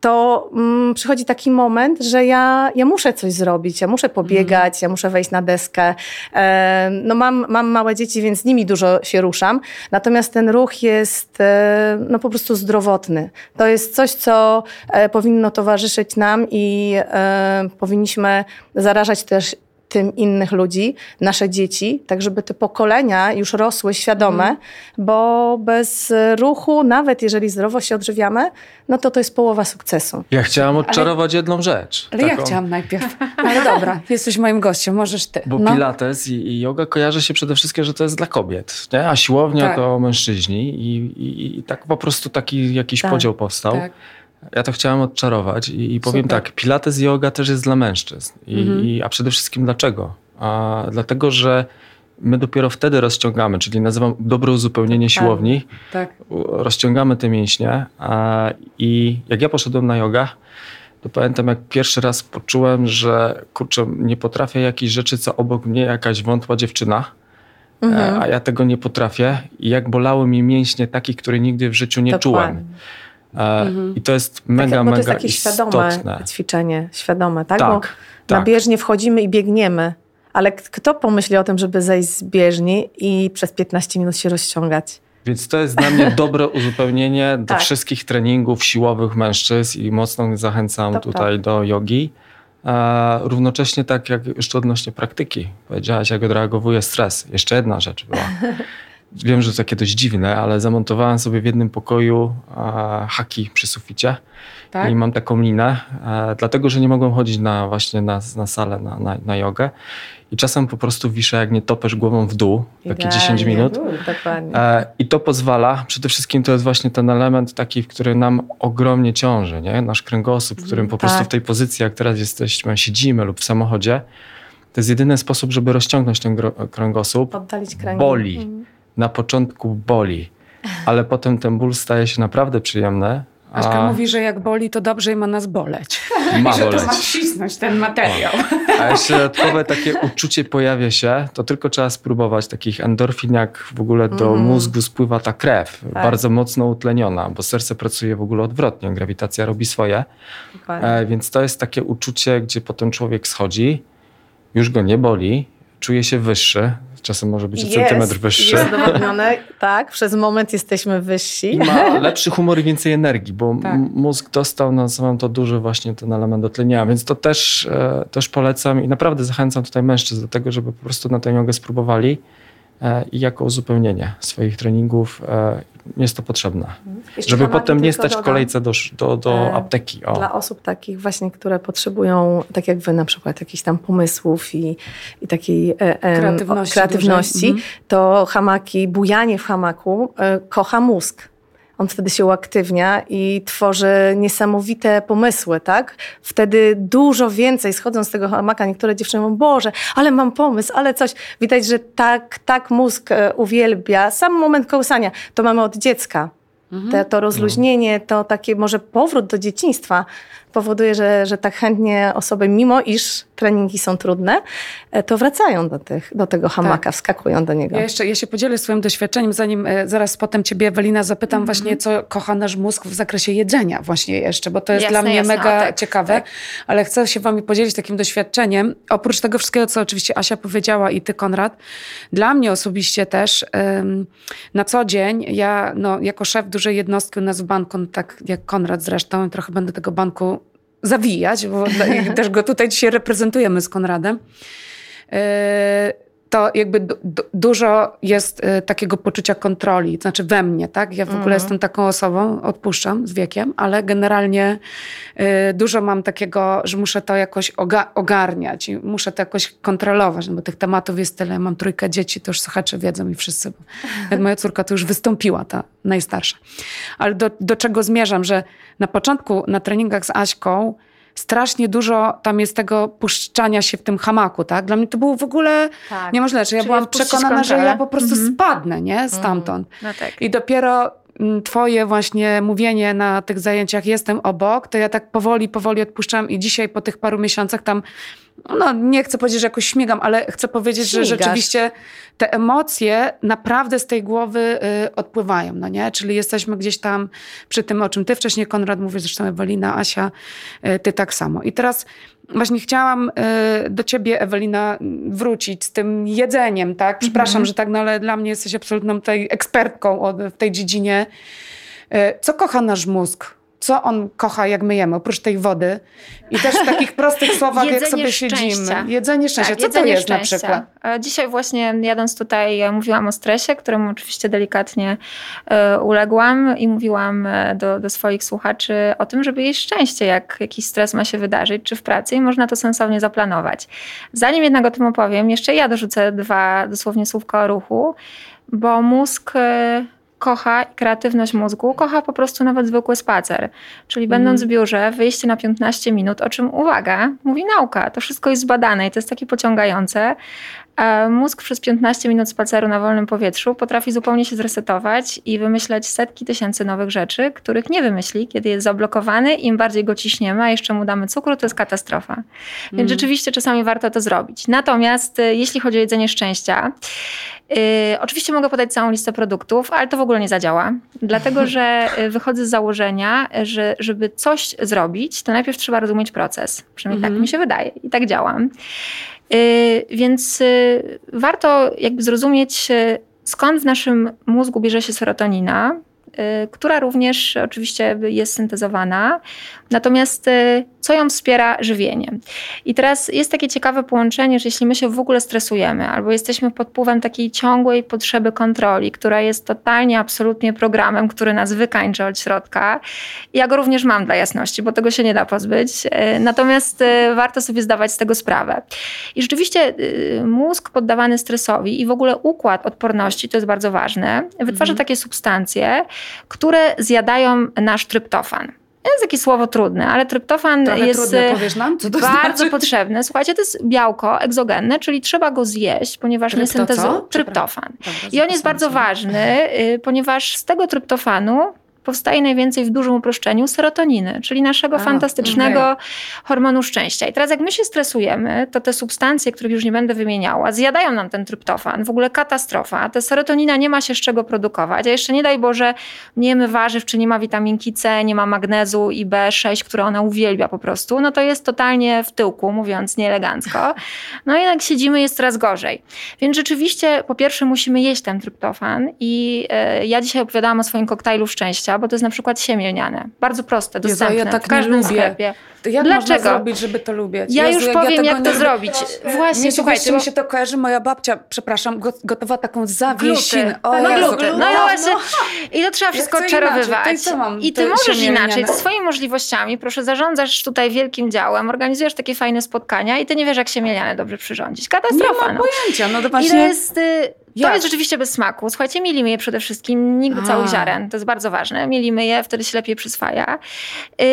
to mm, przychodzi taki moment, że ja, ja muszę coś zrobić, ja muszę pobiegać, mm. ja muszę wejść na deskę. E, no mam, mam małe dzieci, więc z nimi dużo się ruszam, natomiast ten ruch jest e, no po prostu zdrowotny. To jest coś, co e, powinno towarzyszyć nam i e, powinniśmy zarażać też tym innych ludzi, nasze dzieci, tak żeby te pokolenia już rosły świadome, mm. bo bez ruchu, nawet jeżeli zdrowo się odżywiamy, no to to jest połowa sukcesu. Ja chciałam odczarować ale, jedną rzecz. Ale taką. ja chciałam najpierw. *laughs* Ale dobra, jesteś moim gościem, możesz ty. Bo no. pilates i, i yoga kojarzy się przede wszystkim, że to jest dla kobiet, nie? a siłownia tak. to mężczyźni i, i, i, tak po prostu taki jakiś tak. podział powstał. Tak. Ja to chciałem odczarować i, i powiem Super. tak, pilates yoga też jest dla mężczyzn. I, mhm. i, a przede wszystkim dlaczego? A, dlatego, że my dopiero wtedy rozciągamy, czyli nazywam dobre uzupełnienie tak, siłowni. Tak. Rozciągamy te mięśnie a, i jak ja poszedłem na yoga, to pamiętam jak pierwszy raz poczułem, że kurczę, nie potrafię jakiejś rzeczy, co obok mnie jakaś wątła dziewczyna. Mhm. A ja tego nie potrafię. I jak bolały mi mięśnie takich, które nigdy w życiu nie Dokładnie. czułem. Mhm. I to jest mega, tak, mega to jest takie istotne. świadome ćwiczenie, świadome, tak? tak bo tak. na bieżnię wchodzimy i biegniemy. Ale kto pomyśli o tym, żeby zejść z bieżni i przez 15 minut się rozciągać? Więc to jest dla mnie *laughs* dobre uzupełnienie do tak. wszystkich treningów siłowych mężczyzn i mocno zachęcam tutaj tak. do jogi. A równocześnie tak jak jeszcze odnośnie praktyki. Powiedziałaś, jak odreagowuje stres. Jeszcze jedna rzecz była. *laughs* Wiem, że to takie dość dziwne, ale zamontowałem sobie w jednym pokoju e, haki przy suficie tak? i mam taką linę, e, dlatego że nie mogłem chodzić na właśnie na, na salę, na, na, na jogę. I czasem po prostu wiszę, jak nie topesz głową w dół, takie 10 minut. E, I to pozwala, przede wszystkim to jest właśnie ten element taki, który nam ogromnie ciąży, nie? nasz kręgosłup, w którym po prostu tak. w tej pozycji, jak teraz jesteśmy, siedzimy lub w samochodzie, to jest jedyny sposób, żeby rozciągnąć ten kręgosłup. Oddalić kręgi. Boli. Mhm na początku boli, ale potem ten ból staje się naprawdę przyjemny. Aśka a... mówi, że jak boli, to dobrze i ma nas boleć. Ma *laughs* że boleć. to ma wcisnąć ten materiał. A jeszcze dodatkowe takie uczucie pojawia się, to tylko trzeba spróbować takich endorfin, jak w ogóle do mm. mózgu spływa ta krew, tak. bardzo mocno utleniona, bo serce pracuje w ogóle odwrotnie, grawitacja robi swoje. E, więc to jest takie uczucie, gdzie potem człowiek schodzi, już go nie boli, czuje się wyższy, czasem może być o centymetr wyższy. Jest udowodnione, *laughs* tak, przez moment jesteśmy wyżsi. I ma *laughs* lepszy humor i więcej energii, bo tak. mózg dostał, nazywam to duży właśnie ten element dotlenienia, więc to też, e, też polecam i naprawdę zachęcam tutaj mężczyzn do tego, żeby po prostu na tę jogę spróbowali i jako uzupełnienie swoich treningów e, jest to potrzebne. Mhm. Jeszcze żeby potem nie stać w kolejce do, do, do e, apteki. O. Dla osób takich właśnie, które potrzebują, tak jak wy na przykład, jakichś tam pomysłów i, i takiej e, e, kreatywności, kreatywności mhm. to hamaki, bujanie w hamaku e, kocha mózg on wtedy się uaktywnia i tworzy niesamowite pomysły, tak? Wtedy dużo więcej, schodząc z tego hamaka, niektóre dziewczyny mówią, Boże, ale mam pomysł, ale coś. Widać, że tak, tak mózg e, uwielbia. Sam moment kołysania to mamy od dziecka. Mhm. Te, to rozluźnienie, to takie może powrót do dzieciństwa powoduje, że, że tak chętnie osoby, mimo iż treningi są trudne, e, to wracają do, tych, do tego hamaka, tak. wskakują do niego. Ja jeszcze ja się podzielę swoim doświadczeniem, zanim e, zaraz potem ciebie, Ewelina, zapytam mm -hmm. właśnie, co kocha nasz mózg w zakresie jedzenia właśnie jeszcze, bo to jest jasne, dla mnie jasne, mega tak, ciekawe, tak. ale chcę się wami podzielić takim doświadczeniem. Oprócz tego wszystkiego, co oczywiście Asia powiedziała i ty, Konrad, dla mnie osobiście też ym, na co dzień, ja no, jako szef dużej jednostki u nas w banku, tak jak Konrad zresztą, trochę będę tego banku zawijać, bo też go tutaj dzisiaj reprezentujemy z Konradem, e, to jakby dużo jest e, takiego poczucia kontroli, to znaczy we mnie, tak? Ja w ogóle mhm. jestem taką osobą, odpuszczam z wiekiem, ale generalnie e, dużo mam takiego, że muszę to jakoś ogarniać i muszę to jakoś kontrolować, no bo tych tematów jest tyle. Mam trójkę dzieci, to już słuchacze wiedzą i wszyscy. Moja córka to już wystąpiła, ta najstarsza. Ale do, do czego zmierzam, że na początku na treningach z Aśką strasznie dużo tam jest tego puszczania się w tym hamaku, tak? Dla mnie to było w ogóle tak. niemożliwe. Że ja byłam przekonana, że ja po prostu mhm. spadnę, nie? Stamtąd. Mhm. No tak. I dopiero mm, twoje właśnie mówienie na tych zajęciach jestem obok, to ja tak powoli, powoli odpuszczam i dzisiaj po tych paru miesiącach tam no nie chcę powiedzieć, że jakoś śmigam, ale chcę powiedzieć, Śmigasz. że rzeczywiście te emocje naprawdę z tej głowy y, odpływają, no nie? Czyli jesteśmy gdzieś tam przy tym, o czym ty wcześniej, Konrad, mówisz, zresztą Ewelina, Asia, y, ty tak samo. I teraz właśnie chciałam y, do ciebie, Ewelina, wrócić z tym jedzeniem, tak? Przepraszam, że tak, no ale dla mnie jesteś absolutną tutaj ekspertką od, w tej dziedzinie. Y, co kocha nasz mózg? Co on kocha, jak myjemy, oprócz tej wody? I też w takich prostych *laughs* słowach, jak sobie szczęścia. siedzimy. Jedzenie szczęścia. Tak, Co to jedzenie jest na szczęścia. przykład? E, Dzisiaj właśnie jadąc tutaj e, mówiłam o stresie, któremu oczywiście delikatnie e, uległam i mówiłam do, do swoich słuchaczy o tym, żeby jeść szczęście, jak jakiś stres ma się wydarzyć, czy w pracy i można to sensownie zaplanować. Zanim jednak o tym opowiem, jeszcze ja dorzucę dwa dosłownie słówka o ruchu, bo mózg kocha kreatywność mózgu kocha po prostu nawet zwykły spacer. Czyli będąc w biurze, wyjście na 15 minut, o czym uwaga, mówi nauka. To wszystko jest zbadane i to jest takie pociągające. A mózg przez 15 minut spaceru na wolnym powietrzu potrafi zupełnie się zresetować i wymyśleć setki tysięcy nowych rzeczy, których nie wymyśli, kiedy jest zablokowany. Im bardziej go ciśniemy, a jeszcze mu damy cukru, to jest katastrofa. Więc rzeczywiście czasami warto to zrobić. Natomiast y, jeśli chodzi o jedzenie szczęścia, Yy, oczywiście mogę podać całą listę produktów, ale to w ogóle nie zadziała, dlatego *laughs* że y, wychodzę z założenia, że żeby coś zrobić, to najpierw trzeba rozumieć proces. Przynajmniej tak mi się wydaje i tak działam. Yy, więc y, warto jakby zrozumieć, y, skąd w naszym mózgu bierze się serotonina, y, która również oczywiście jest syntezowana. Natomiast y, co ją wspiera? Żywienie. I teraz jest takie ciekawe połączenie, że jeśli my się w ogóle stresujemy, albo jesteśmy pod wpływem takiej ciągłej potrzeby kontroli, która jest totalnie, absolutnie programem, który nas wykańcza od środka. Ja go również mam dla jasności, bo tego się nie da pozbyć. Y, Natomiast y, warto sobie zdawać z tego sprawę. I rzeczywiście y, mózg poddawany stresowi i w ogóle układ odporności, to jest bardzo ważne, wytwarza takie substancje, które zjadają nasz tryptofan. To jest takie słowo trudne, ale tryptofan Trochę jest trudne, e, nam? Co to bardzo znaczy? potrzebne. Słuchajcie, to jest białko egzogenne, czyli trzeba go zjeść, ponieważ my Trypto syntezujemy Przepraszam. tryptofan. Dobra, I on jest bardzo ważny, y, ponieważ z tego tryptofanu powstaje najwięcej w dużym uproszczeniu serotoniny, czyli naszego A, fantastycznego hormonu szczęścia. I teraz jak my się stresujemy, to te substancje, których już nie będę wymieniała, zjadają nam ten tryptofan. W ogóle katastrofa. Ta serotonina nie ma się z czego produkować. A jeszcze nie daj Boże, nie jemy warzyw, czy nie ma witaminki C, nie ma magnezu i B6, które ona uwielbia po prostu. No to jest totalnie w tyłku, mówiąc nieelegancko. No i jak siedzimy, jest coraz gorzej. Więc rzeczywiście, po pierwsze, musimy jeść ten tryptofan. I e, ja dzisiaj opowiadałam o swoim koktajlu szczęścia, bo to jest na przykład siemię lniane. Bardzo proste, dostępne ja tak w każdym sklepie. To jak Dlaczego? można zrobić, żeby to lubić? Ja Jezu, już jak powiem, tego jak to nie- zrobić. Właśnie, Mnie słuchajcie, wiesz, mi się to kojarzy, moja babcia, przepraszam, go- gotowała taką zawiesinę. Gluty. O, no Jezu. No i właśnie, i to trzeba wszystko odczarowywać. To i? I ty To możesz siemię inaczej, lniane. swoimi możliwościami, proszę, zarządzasz tutaj wielkim działem, organizujesz takie fajne spotkania i ty nie wiesz, jak się mieliane dobrze przyrządzić. Nie Katastrofa. mam no. pojęcia, no to I to właśnie... jest... y, To Jak? jest rzeczywiście bez smaku. Słuchajcie, mielimy je przede wszystkim, nigdy całych ziaren, to jest bardzo ważne. Mielimy je, wtedy się lepiej przyswaja. Yy,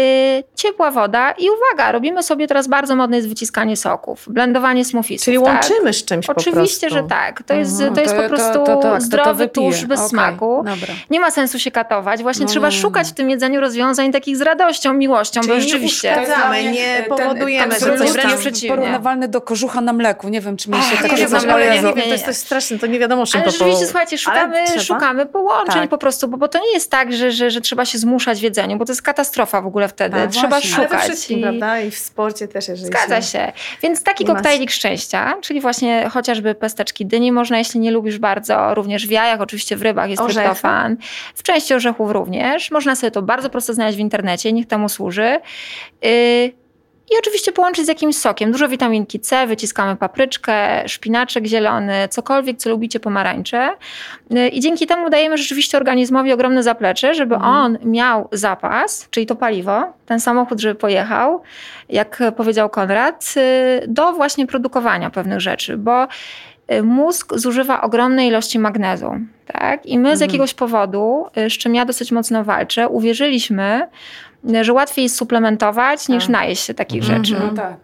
ciepła woda i uwaga, robimy sobie teraz bardzo modne jest wyciskanie soków, blendowanie smoothiesów. Czyli tak? łączymy z czymś po Oczywiście, prostu. że tak. To jest, Mhm, to jest po to- prostu to- to tak, to to zdrowy tusz bez Okej, smaku. Dobra. Nie ma sensu się katować. Właśnie No trzeba nie, szukać nie. w tym jedzeniu rozwiązań takich z radością, miłością, bo Czyli nie rzeczywiście... uszkadzamy. Zgadzamy, nie Ten- powodujemy, ten coś jest tam- przeciwnie. porównywalny do kożucha na mleku. Nie wiem, czy mi się tak kożuch na coś mleku, nie, nie, nie, to nie. jest, to jest straszne, to nie wiadomo, czym Ale rzeczywiście, po- słuchajcie, szukamy, połączeń Tak. po prostu, bo, bo to nie jest tak, że, że, że trzeba się zmuszać w jedzeniu, bo to jest katastrofa w ogóle wtedy. Tak, trzeba szukać. Wszystkim, i- prawda? I w sporcie też, jeżeli Zgadza się. Więc taki koktajlik szczęścia, czyli właśnie chociażby pesteczki dyni można, jeśli nie lubisz bardzo, również w jajach, oczywiście w rybach jest Orzechy? tryptofan, w części orzechów również. Można sobie to bardzo prosto znaleźć w internecie, niech temu służy. Yy, i oczywiście połączyć z jakimś sokiem. Dużo witaminki C, wyciskamy papryczkę, szpinaczek zielony, cokolwiek, co lubicie, pomarańcze. Yy, I dzięki temu dajemy rzeczywiście organizmowi ogromne zaplecze, żeby on miał zapas, czyli to paliwo, ten samochód, żeby pojechał, jak powiedział Konrad, yy, do właśnie produkowania pewnych rzeczy, bo yy, mózg zużywa ogromne ilości magnezu. Tak? I my z jakiegoś powodu, z czym ja dosyć mocno walczę, uwierzyliśmy, że łatwiej jest suplementować niż Tak. najeść się takich Mhm. rzeczy. No tak.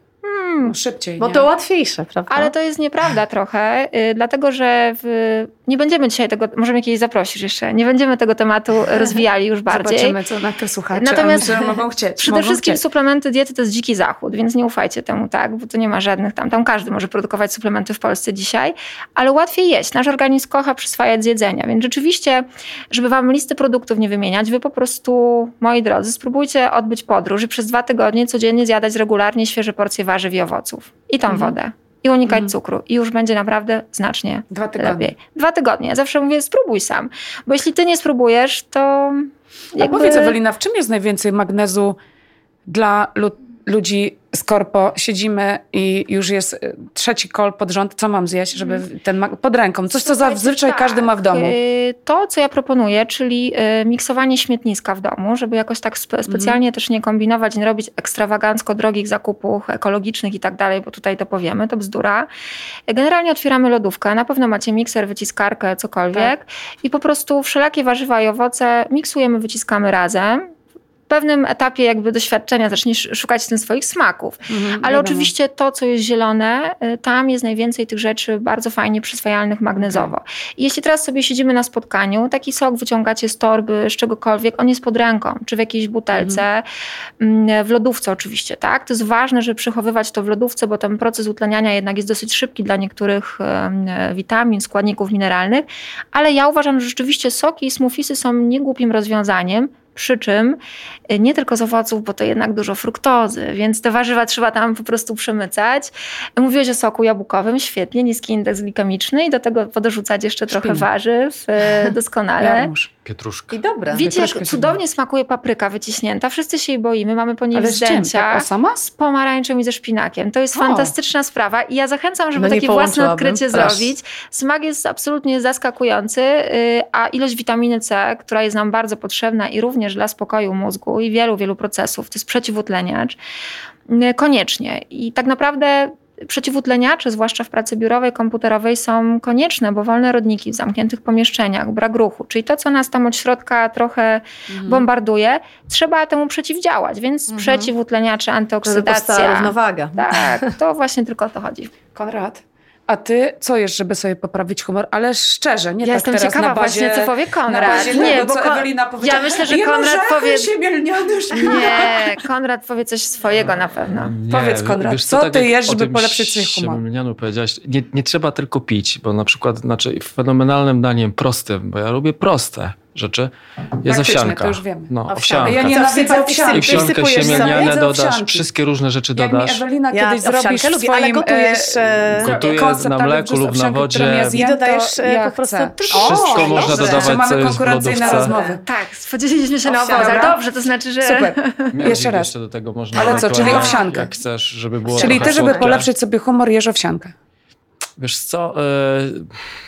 No, szybciej. Bo nie? to łatwiejsze, prawda? Ale to jest nieprawda trochę, y, dlatego że w, nie będziemy dzisiaj tego, możemy kiedyś zaprosić jeszcze, nie będziemy tego tematu rozwijali już *laughs* bardziej. Zobaczymy, co na to słuchacze. Natomiast Natomiast mogą *laughs* chcieć. Przede mogą wszystkim chcieć. suplementy diety to jest dziki zachód, więc nie ufajcie temu, tak? Bo to nie ma żadnych tam, tam każdy może produkować suplementy w Polsce dzisiaj, ale łatwiej jeść. Nasz organizm kocha przyswajać z jedzenia, więc rzeczywiście, żeby wam listy produktów nie wymieniać, wy po prostu, moi drodzy, spróbujcie odbyć podróż i przez dwa tygodnie codziennie zjadać regularnie świeże porcje warzyw i owoców. I tą Mhm. wodę. I unikać Mhm. cukru. I już będzie naprawdę znacznie Dwa tygodnie. lepiej. Dwa tygodnie. Ja zawsze mówię, spróbuj sam. Bo jeśli ty nie spróbujesz, to A jakby... powiedz Ewelina, w czym jest najwięcej magnezu dla ludzi z korpo? Siedzimy i już jest y, trzeci kol pod rząd. Co mam zjeść, żeby ten mag- pod ręką? Coś, co zazwyczaj tak, każdy ma w domu. y, To, co ja proponuję, czyli y, miksowanie śmietniska w domu, żeby jakoś tak spe- specjalnie też nie kombinować, nie robić ekstrawagancko drogich zakupów ekologicznych i tak dalej, bo tutaj to powiemy, to bzdura. Generalnie otwieramy lodówkę, na pewno macie mikser, wyciskarkę, cokolwiek i po prostu wszelakie warzywa i owoce miksujemy, wyciskamy razem. Pewnym etapie jakby doświadczenia zaczniesz szukać w tym swoich smaków. Mhm, Ale oczywiście to, co jest zielone, y, tam jest najwięcej tych rzeczy bardzo fajnie przyswajalnych magnezowo. I jeśli teraz sobie siedzimy na spotkaniu, taki sok wyciągacie z torby, z czegokolwiek, on jest pod ręką, czy w jakiejś butelce, mm, w lodówce oczywiście, tak? To jest ważne, żeby przechowywać to w lodówce, bo ten proces utleniania jednak jest dosyć szybki dla niektórych witamin, składników mineralnych, ale ja uważam, że rzeczywiście soki i smoothiesy są niegłupim rozwiązaniem, przy czym y, nie tylko z owoców, bo to jednak dużo fruktozy, więc te warzywa trzeba tam po prostu przemycać. Mówiłeś o soku jabłkowym, świetnie, niski indeks glikemiczny i do tego podrzucać jeszcze trochę Szpinak. warzyw, y, doskonale. *laughs* Jarmuż. Pietruszka. I dobre. Wiecie, jak cudownie smakuje papryka wyciśnięta. Wszyscy się jej boimy, mamy po niej Ale z czym? zdjęcia. Sama? Z pomarańczą i ze szpinakiem. To jest O. fantastyczna sprawa i ja zachęcam, żeby No takie własne odkrycie Proszę. zrobić. Smak jest absolutnie zaskakujący, y, a ilość witaminy C, która jest nam bardzo potrzebna i również dla spokoju mózgu i wielu, wielu procesów, to jest przeciwutleniacz, y, koniecznie. I tak naprawdę przeciwutleniacze, zwłaszcza w pracy biurowej, komputerowej, są konieczne, bo wolne rodniki w zamkniętych pomieszczeniach, brak ruchu, czyli to, co nas tam od środka trochę Mhm. bombarduje, trzeba temu przeciwdziałać, więc przeciwutleniacze, Żeby powstała antyoksydacja. równowaga. Tak, *laughs* to właśnie tylko o to chodzi. Konrad, a ty co jesz, żeby sobie poprawić humor? Ale szczerze, nie Ja tak jestem teraz ciekawa na bazie, właśnie, co powie na Konrad. bazie nie, tego, bo co Kon- Ewelina powiedziała. ja myślę, że Konrad powie... Nie, Konrad powie coś swojego na pewno. Powiedz, Konrad, wiesz co ty jak jesz, o żeby polepszyć swój humor? siemielnianu powiedziałaś, nie, nie trzeba tylko pić, bo na przykład znaczy fenomenalnym daniem prostym, bo ja lubię proste rzeczy, jest Praktyczne, owsianka. to już wiemy. No, Owsianka. Ja Co, nienawidzę wsypać- owsianki. I wsiankę Wsypujesz sobie? siemielniane Jedzę dodasz, owsianki. wszystkie różne rzeczy Jak mi dodasz. Ewelina Ja kiedyś owsiankę zrobisz lubię, ale swoim... gotujesz, e, koncept, na ale mleku lub na owsiankę, wodzie. zjem, I dodajesz, to e, ja po prostu Wszystko O, można dobrze. dodawać, co jest w konkurencyjne lodówce. rozmowy? Tak, spodziewaliśmy się na Owsianka. owoc, ale dobrze, to znaczy, że... Super. Jeszcze raz. Jeszcze do tego można Ale co, czyli owsiankę? Jak chcesz, żeby było Czyli ty, żeby polepszyć sobie humor, jesz owsiankę. Wiesz co,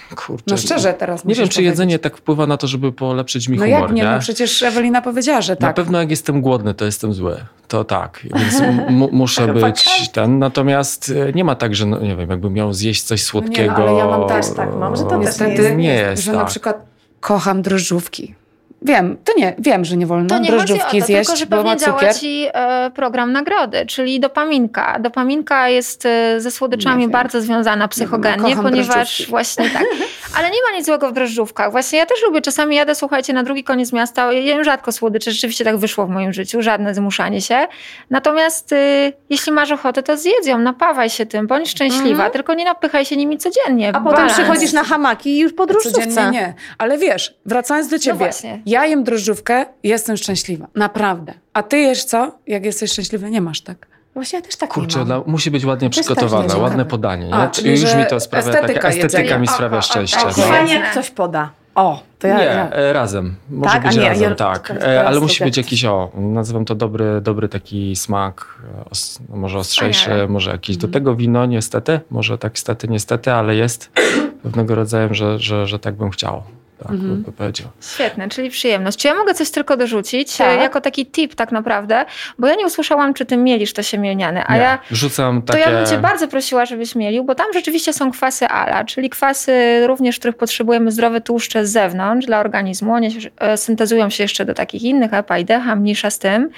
e, kurczę. No szczerze teraz Nie wiem, czy powiedzieć. jedzenie tak wpływa na to, żeby polepszyć mi No humor, jak nie? No przecież Ewelina powiedziała, że Na tak. pewno jak jestem głodny, to jestem zły. To tak, więc *laughs* muszę Chyba być każdy. ten. Natomiast e, nie ma tak, że no, nie wiem, jakbym miał zjeść coś słodkiego. ale ja mam też tak mam, że to też Niestety, nie jest że tak. na przykład kocham drożdżówki. Wiem, to nie, wiem, że nie wolno To nie drożdżówki to, zjeść, tylko że bo ma działa cukier. ci e, program nagrody, czyli dopaminka. Dopaminka jest e, ze słodyczami bardzo związana psychogennie, ponieważ właśnie tak. *laughs* Ale nie ma nic złego w drożdżówkach. Właśnie ja też lubię, czasami jadę, słuchajcie, na drugi koniec miasta, ja jem rzadko słodycze, rzeczywiście tak wyszło w moim życiu, żadne zmuszanie się. Natomiast y, jeśli masz ochotę, to zjedz ją, napawaj się tym, bądź szczęśliwa, tylko nie napychaj się nimi codziennie. A potem Balans. przychodzisz na hamaki i już po Codziennie nie. Ale wiesz, wracając do ciebie, właśnie. ja jem drożdżówkę jestem szczęśliwa. Naprawdę. A ty jesz co? Jak jesteś szczęśliwy? Nie masz tak. Właśnie ja też tak Kurczę, nie mam. dla, musi być ładnie przygotowane, też ładne podanie. Nie? A, czyli, już mi to sprawia estetyka taka, estetyka mi O, sprawia o, o, szczęście. tak, no. fajnie. Jak ktoś poda. O, to ja... Nie, ja. e, razem. Może Tak? A być nie, razem, ja- tak. to- to E, Ale musi sobie- być jakiś, o, nazywam to dobry, dobry taki smak, e, os, no może ostrzejszy, może jakiś. Do tego wino niestety, może tak stety, niestety, ale jest *coughs* pewnego rodzaju, że, że, że tak bym chciał. Tak bym powiedział. Świetne, czyli przyjemność. Czy ja mogę coś tylko dorzucić, Tak. e, jako taki tip tak naprawdę, bo ja nie usłyszałam, czy ty mielisz to siemielniane, a Nie, ja Rzucam To takie... ja bym cię bardzo prosiła, żebyś mielił, bo tam rzeczywiście są kwasy ALA, czyli kwasy również, których potrzebujemy zdrowe tłuszcze z zewnątrz dla organizmu. One się, e, syntezują się jeszcze do takich innych, EPA i DHA, mniejsza z tym.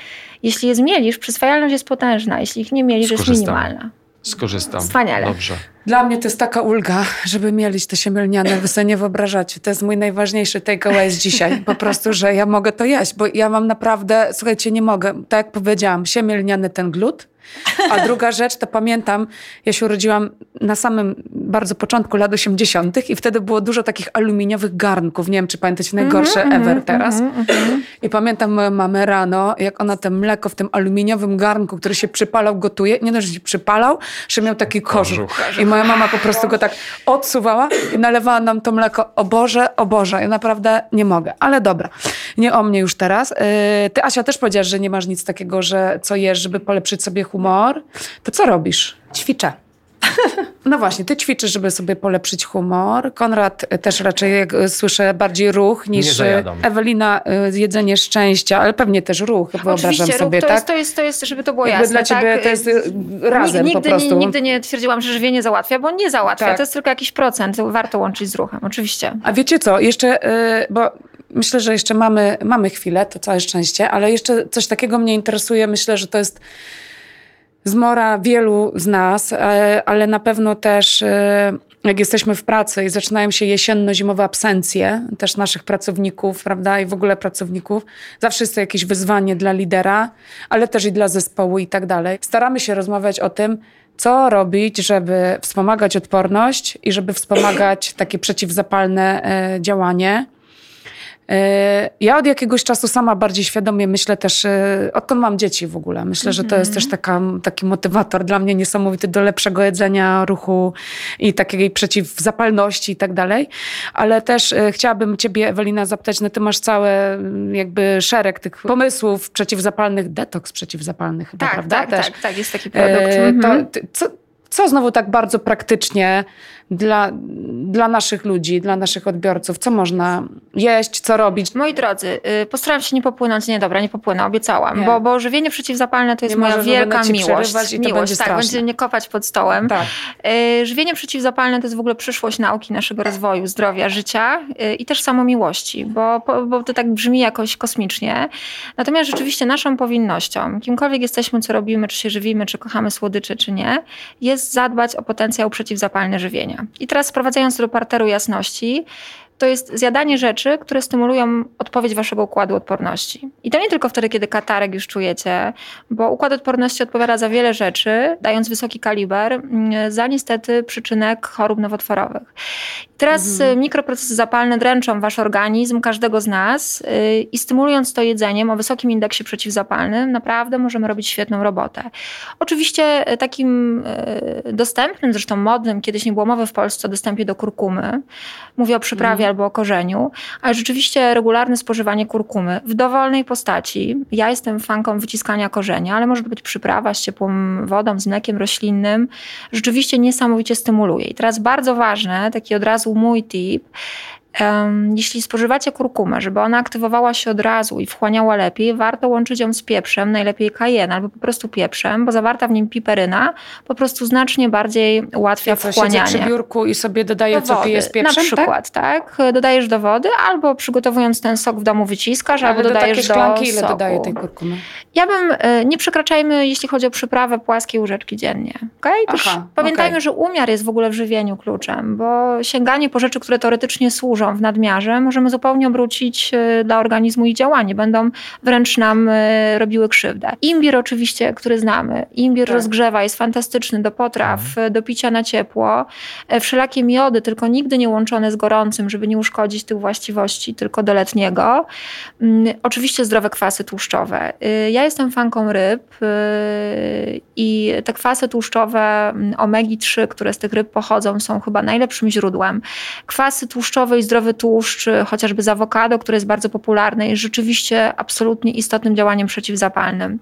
Jeśli je zmielisz, przyswajalność jest potężna, jeśli ich nie mielisz, jest minimalna. Skorzystam. Wspaniale. Dobrze. Dla mnie to jest taka ulga, żeby mielić te siemielniane, wy sobie nie wyobrażacie. To jest mój najważniejszy takeaway z dzisiaj. Po prostu, że ja mogę to jeść, bo ja mam naprawdę, słuchajcie, nie mogę. Tak jak powiedziałam, siemielniany ten glut, a druga rzecz, to pamiętam, ja się urodziłam na samym bardzo początku lat 80. i wtedy było dużo takich aluminiowych garnków. Nie wiem, czy pamiętacie, najgorsze Mhm, ever teraz. I pamiętam moją mamę rano, jak ona te mleko w tym aluminiowym garnku, który się przypalał, gotuje. Nie dość, że się przypalał, że miał taki kożuch. I moja mama po prostu go tak odsuwała i nalewała nam to mleko. O Boże, o Boże, ja naprawdę nie mogę. Ale dobra, nie o mnie już teraz. Yy, Ty, Asia, też powiedziałaś, że nie masz nic takiego, że co jesz, żeby polepszyć sobie humor. To co robisz? Ćwiczę. *laughs* No właśnie, ty ćwiczysz, żeby sobie polepszyć humor. Konrad y, też raczej, jak y, słyszę, bardziej ruch niż zajadam. Ewelina jedzenie szczęścia, ale pewnie też ruch, wyobrażam Oczywiście, sobie, ruch to, tak? jest, to, jest, to jest, żeby to było Jakby jasne. dla ciebie tak? to jest razem nigdy, po prostu. Nie, nigdy nie twierdziłam, że żywienie załatwia, bo nie załatwia. Tak. To jest tylko jakiś procent. Warto łączyć z ruchem, oczywiście. A wiecie co, jeszcze, bo myślę, że jeszcze mamy, mamy chwilę, to całe szczęście, ale jeszcze coś takiego mnie interesuje, myślę, że to jest zmora wielu z nas, e, ale na pewno też e, jak jesteśmy w pracy i zaczynają się jesienno-zimowe absencje też naszych pracowników, prawda, i w ogóle pracowników, zawsze jest to jakieś wyzwanie dla lidera, ale też i dla zespołu i tak dalej. Staramy się rozmawiać o tym, co robić, żeby wspomagać odporność i żeby wspomagać takie przeciwzapalne e, działanie. E, Ja od jakiegoś czasu sama bardziej świadomie myślę też, e, odkąd mam dzieci w ogóle, myślę, że to jest też taka, taki motywator dla mnie niesamowity do lepszego jedzenia, ruchu i takiej przeciwzapalności i tak dalej. Ale też e, chciałabym ciebie, Ewelina, zapytać, no ty masz cały mm, jakby szereg tych pomysłów przeciwzapalnych, detoks przeciwzapalnych chyba, Tak, prawda? tak, też. tak, tak, jest taki produkt. E, Mhm. to, ty- co, co znowu tak bardzo praktycznie dla, dla naszych ludzi, dla naszych odbiorców? Co można jeść, co robić? Moi drodzy, y, postaram się nie popłynąć. Nie, dobra, nie popłynę, obiecałam. Nie. Bo, bo żywienie przeciwzapalne to jest Nie moja wielka miłość. i to miłość, będzie tak, będzie mnie kopać pod stołem. Tak. Y, Żywienie przeciwzapalne to jest w ogóle przyszłość nauki naszego rozwoju, zdrowia, życia y, i też samomiłości, bo, bo- bo to tak brzmi jakoś kosmicznie. Natomiast rzeczywiście naszą powinnością, kimkolwiek jesteśmy, co robimy, czy się żywimy, czy kochamy słodycze, czy nie, jest zadbać o potencjał przeciwzapalny żywienia. I teraz sprowadzając do parteru jasności, to jest zjadanie rzeczy, które stymulują odpowiedź waszego układu odporności. I to nie tylko wtedy, kiedy katarek już czujecie, bo układ odporności odpowiada za wiele rzeczy, dając wysoki kaliber, mm, za niestety przyczynek chorób nowotworowych. Teraz Mhm. y, mikroprocesy zapalne dręczą wasz organizm, każdego z nas y, i stymulując to jedzeniem o wysokim indeksie przeciwzapalnym, naprawdę możemy robić świetną robotę. Oczywiście y, takim dostępnym, zresztą modnym, kiedyś nie było mowy w Polsce o dostępie do kurkumy. Mówię o przyprawie albo o korzeniu, ale rzeczywiście regularne spożywanie kurkumy w dowolnej postaci. Ja jestem fanką wyciskania korzenia, ale może być przyprawa z ciepłą wodą, z mlekiem roślinnym. Rzeczywiście niesamowicie stymuluje. I teraz bardzo ważne, taki od razu mój tip, Jeśli spożywacie kurkumę, żeby ona aktywowała się od razu i wchłaniała lepiej, warto łączyć ją z pieprzem, najlepiej cayenne albo po prostu pieprzem, bo zawarta w nim piperyna po prostu znacznie bardziej ułatwia Co, siedzę przy wchłanianie. biurku i sobie dodaję, Do co wody, z pieprzem, Na przykład, tak? Dodajesz do wody albo przygotowując ten sok w domu wyciskasz, tak? albo Ale do dodajesz do szklanki ile soku. dodaję tej kurkumy? Ja bym, e, nie przekraczajmy, jeśli chodzi o przyprawę, płaskiej łyżeczki dziennie. Okay? Aha, pamiętajmy, okej. że umiar jest w ogóle w żywieniu kluczem, bo sięganie po rzeczy, które teoretycznie służą w nadmiarze, możemy zupełnie obrócić e, dla organizmu ich działanie. Będą wręcz nam e, robiły krzywdę. Imbir oczywiście, który znamy. Imbir Tak. rozgrzewa, jest fantastyczny do potraw, e, do picia na ciepło. Wszelakie miody, tylko nigdy nie łączone z gorącym, żeby nie uszkodzić tych właściwości, tylko do letniego. Mm, Oczywiście zdrowe kwasy tłuszczowe. Ja jestem fanką ryb i te kwasy tłuszczowe mm, omegi-3, które z tych ryb pochodzą, są chyba najlepszym źródłem. Kwasy tłuszczowe i zdrowy tłuszcz, y, chociażby z awokado, które jest bardzo popularne, jest rzeczywiście absolutnie istotnym działaniem przeciwzapalnym.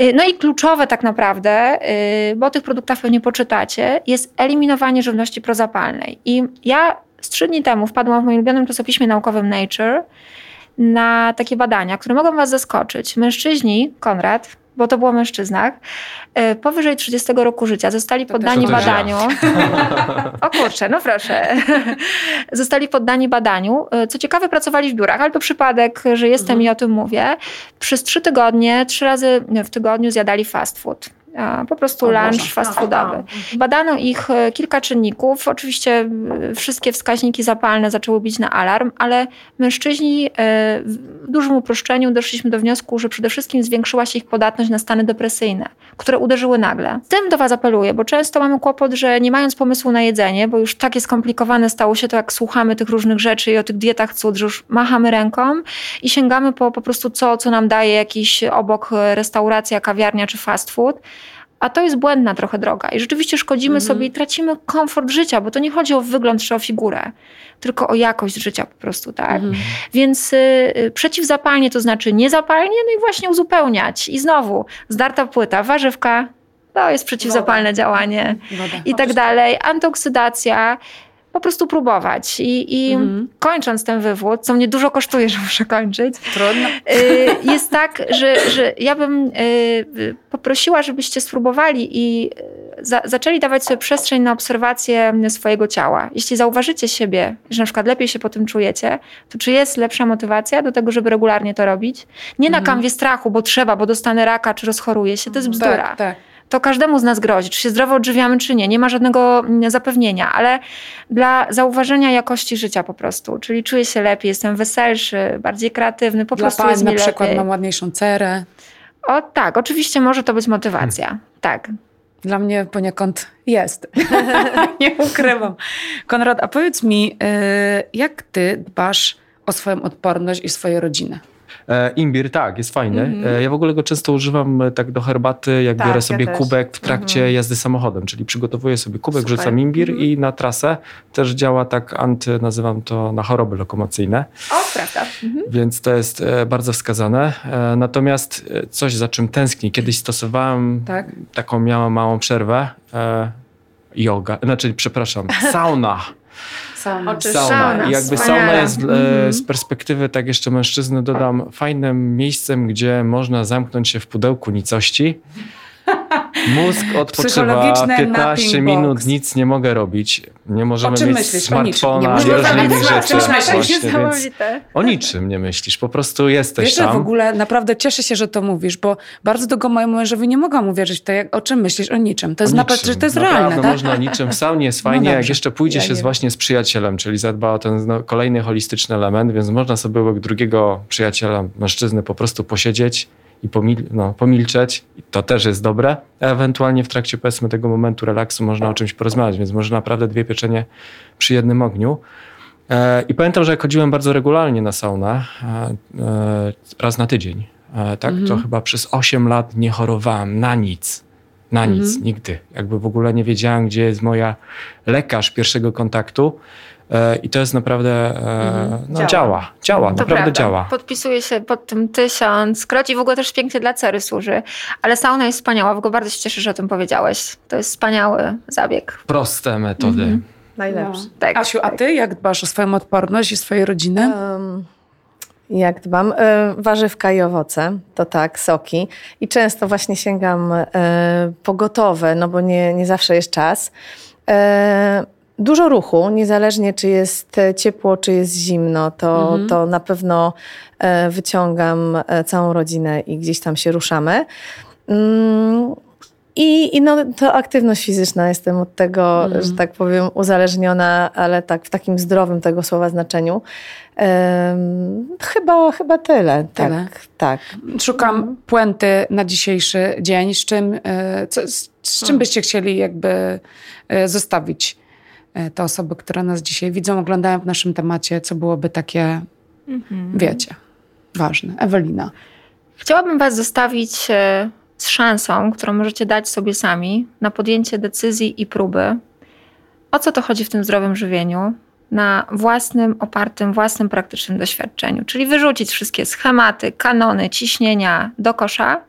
Y, No i kluczowe tak naprawdę, y, bo o tych produktach pewnie poczytacie, jest eliminowanie żywności prozapalnej. I ja z trzy dni temu wpadłam w moim ulubionym czasopiśmie naukowym Nature na takie badania, które mogą Was zaskoczyć. Mężczyźni, Konrad, bo to było mężczyznach, e, powyżej 30 roku życia zostali To poddani też ja. badaniu. o kurczę, no proszę. *laughs* zostali poddani badaniu. E, Co ciekawe, pracowali w biurach, ale to przypadek, że jestem Mhm. i o tym mówię. Przez trzy tygodnie, trzy razy w tygodniu zjadali fast food. Po prostu lunch fast foodowy. Badano ich e, kilka czynników. Oczywiście e, wszystkie wskaźniki zapalne zaczęły bić na alarm, ale mężczyźni e, w dużym uproszczeniu doszliśmy do wniosku, że przede wszystkim zwiększyła się ich podatność na stany depresyjne, które uderzyły nagle. Z tym do Was apeluję, bo często mamy kłopot, że nie mając pomysłu na jedzenie, bo już takie skomplikowane stało się to, jak słuchamy tych różnych rzeczy i o tych dietach cud, że już machamy ręką i sięgamy po po prostu co, co nam daje jakiś obok restauracja, kawiarnia czy fast food. A to jest błędna trochę droga. I rzeczywiście szkodzimy mhm. sobie i tracimy komfort życia, bo to nie chodzi o wygląd czy o figurę, tylko o jakość życia po prostu, tak? Mhm. Więc y, y przeciwzapalnie to znaczy niezapalnie, no i właśnie uzupełniać. I znowu, zdarta płyta, warzywka, to jest przeciwzapalne Woda. działanie Woda. i tak dalej. Antoksydacja, po prostu próbować. I, i mhm. kończąc ten wywód, co mnie dużo kosztuje, *laughs* że muszę kończyć, Trudno. Y, jest tak, że, że ja bym y, poprosiła, żebyście spróbowali i za, zaczęli dawać sobie przestrzeń na obserwację swojego ciała. Jeśli zauważycie siebie, że na przykład lepiej się po tym czujecie, to czy jest lepsza motywacja do tego, żeby regularnie to robić? Nie na mhm. kanwie strachu, bo trzeba, bo dostanę raka, czy rozchoruję się. To jest bzdura. Tak, tak to każdemu z nas grozi, czy się zdrowo odżywiamy, czy nie. Nie ma żadnego mm, zapewnienia, ale dla zauważenia jakości życia po prostu. Czyli czuję się lepiej, jestem weselszy, bardziej kreatywny, po dla prostu pań jest mi na przykład mam ładniejszą cerę. O tak, oczywiście może to być motywacja. Hmm. Tak. Dla mnie poniekąd jest. *laughs* nie ukrywam. Konrad, a powiedz mi, y, jak ty dbasz o swoją odporność i swoją rodzinę? E, imbir, tak, jest fajny. Mm -hmm. ja w ogóle go często używam e, tak do herbaty, jak tak, biorę sobie ja kubek w trakcie mm -hmm. jazdy samochodem, czyli przygotowuję sobie kubek, Super. wrzucam imbir mm -hmm. i na trasę też działa tak anty, nazywam to na choroby lokomocyjne. O, prawda. Mhm. Więc to jest bardzo wskazane. Natomiast coś, za czym tęsknię, kiedyś stosowałem, tak? taką miałam małą przerwę, yoga, znaczy przepraszam, sauna. Sauna. Sauna. I jakby Wspaniale. sauna jest mm. z perspektywy, tak jeszcze mężczyzny dodam, fajnym miejscem, gdzie można zamknąć się w pudełku nicości Mózg odpoczywa 15 minut, nic nie mogę robić. Nie możemy mieć myślisz? smartfona i różnych rzeczy. Właśnie, o niczym nie myślisz, po prostu jesteś Wiesz, tam. w ogóle naprawdę cieszę się, że to mówisz, bo bardzo długo mojemu mężowi nie mogłam uwierzyć to, jak, o czym myślisz, o niczym. To jest naprawdę, że to jest naprawdę realne. Tak? można o niczym. W saunie jest no fajnie, no jak jeszcze pójdzie ja się z, właśnie z przyjacielem, czyli zadba o ten no, kolejny holistyczny element, więc można sobie obok drugiego przyjaciela, mężczyzny po prostu posiedzieć i pomil no, pomilczeć. to też jest dobre. Ewentualnie w trakcie powiedzmy tego momentu relaksu można o czymś porozmawiać, więc może naprawdę dwie pieczenie przy jednym ogniu. E, I pamiętam, że jak chodziłem bardzo regularnie na saunę, e, e, raz na tydzień, tak, mhm. to chyba przez 8 lat nie chorowałem na nic. Na nic, mhm. nigdy. Jakby w ogóle nie wiedziałem, gdzie jest moja lekarz pierwszego kontaktu. E, I to jest naprawdę, e, mhm. no, działa. działa, działa naprawdę prawda. działa. Podpisuję się pod tym tysiąc. Kroci w ogóle też pięknie dla cery służy, ale sauna jest wspaniała, w ogóle bardzo się cieszę, że o tym powiedziałeś. To jest wspaniały zabieg. Proste metody. Mhm. Najlepsze. No. Tak, Asiu, a ty jak dbasz o swoją odporność i swoje rodziny? Um, jak dbam? E, warzywka i owoce, to tak, soki. I często właśnie sięgam e, po gotowe, no bo nie, nie zawsze jest czas. E, dużo ruchu, niezależnie czy jest ciepło, czy jest zimno, to, mhm. to na pewno e, wyciągam e, całą rodzinę i gdzieś tam się ruszamy. Mm, I, I no, to aktywność fizyczna, jestem od tego, mhm. że tak powiem, uzależniona, ale tak w takim zdrowym tego słowa znaczeniu. Um, chyba, chyba tyle. tyle. Tak, tak. Szukam mhm. puenty na dzisiejszy dzień. Z czym, e, co, z, z czym byście chcieli jakby zostawić E, te osoby, które nas dzisiaj widzą, oglądają w naszym temacie, co byłoby takie, mhm. wiecie, ważne. Ewelina. Chciałabym Was zostawić e, z szansą, którą możecie dać sobie sami na podjęcie decyzji i próby. O co to chodzi w tym zdrowym żywieniu? Na własnym, opartym, własnym praktycznym doświadczeniu. Czyli wyrzucić wszystkie schematy, kanony, ciśnienia do kosza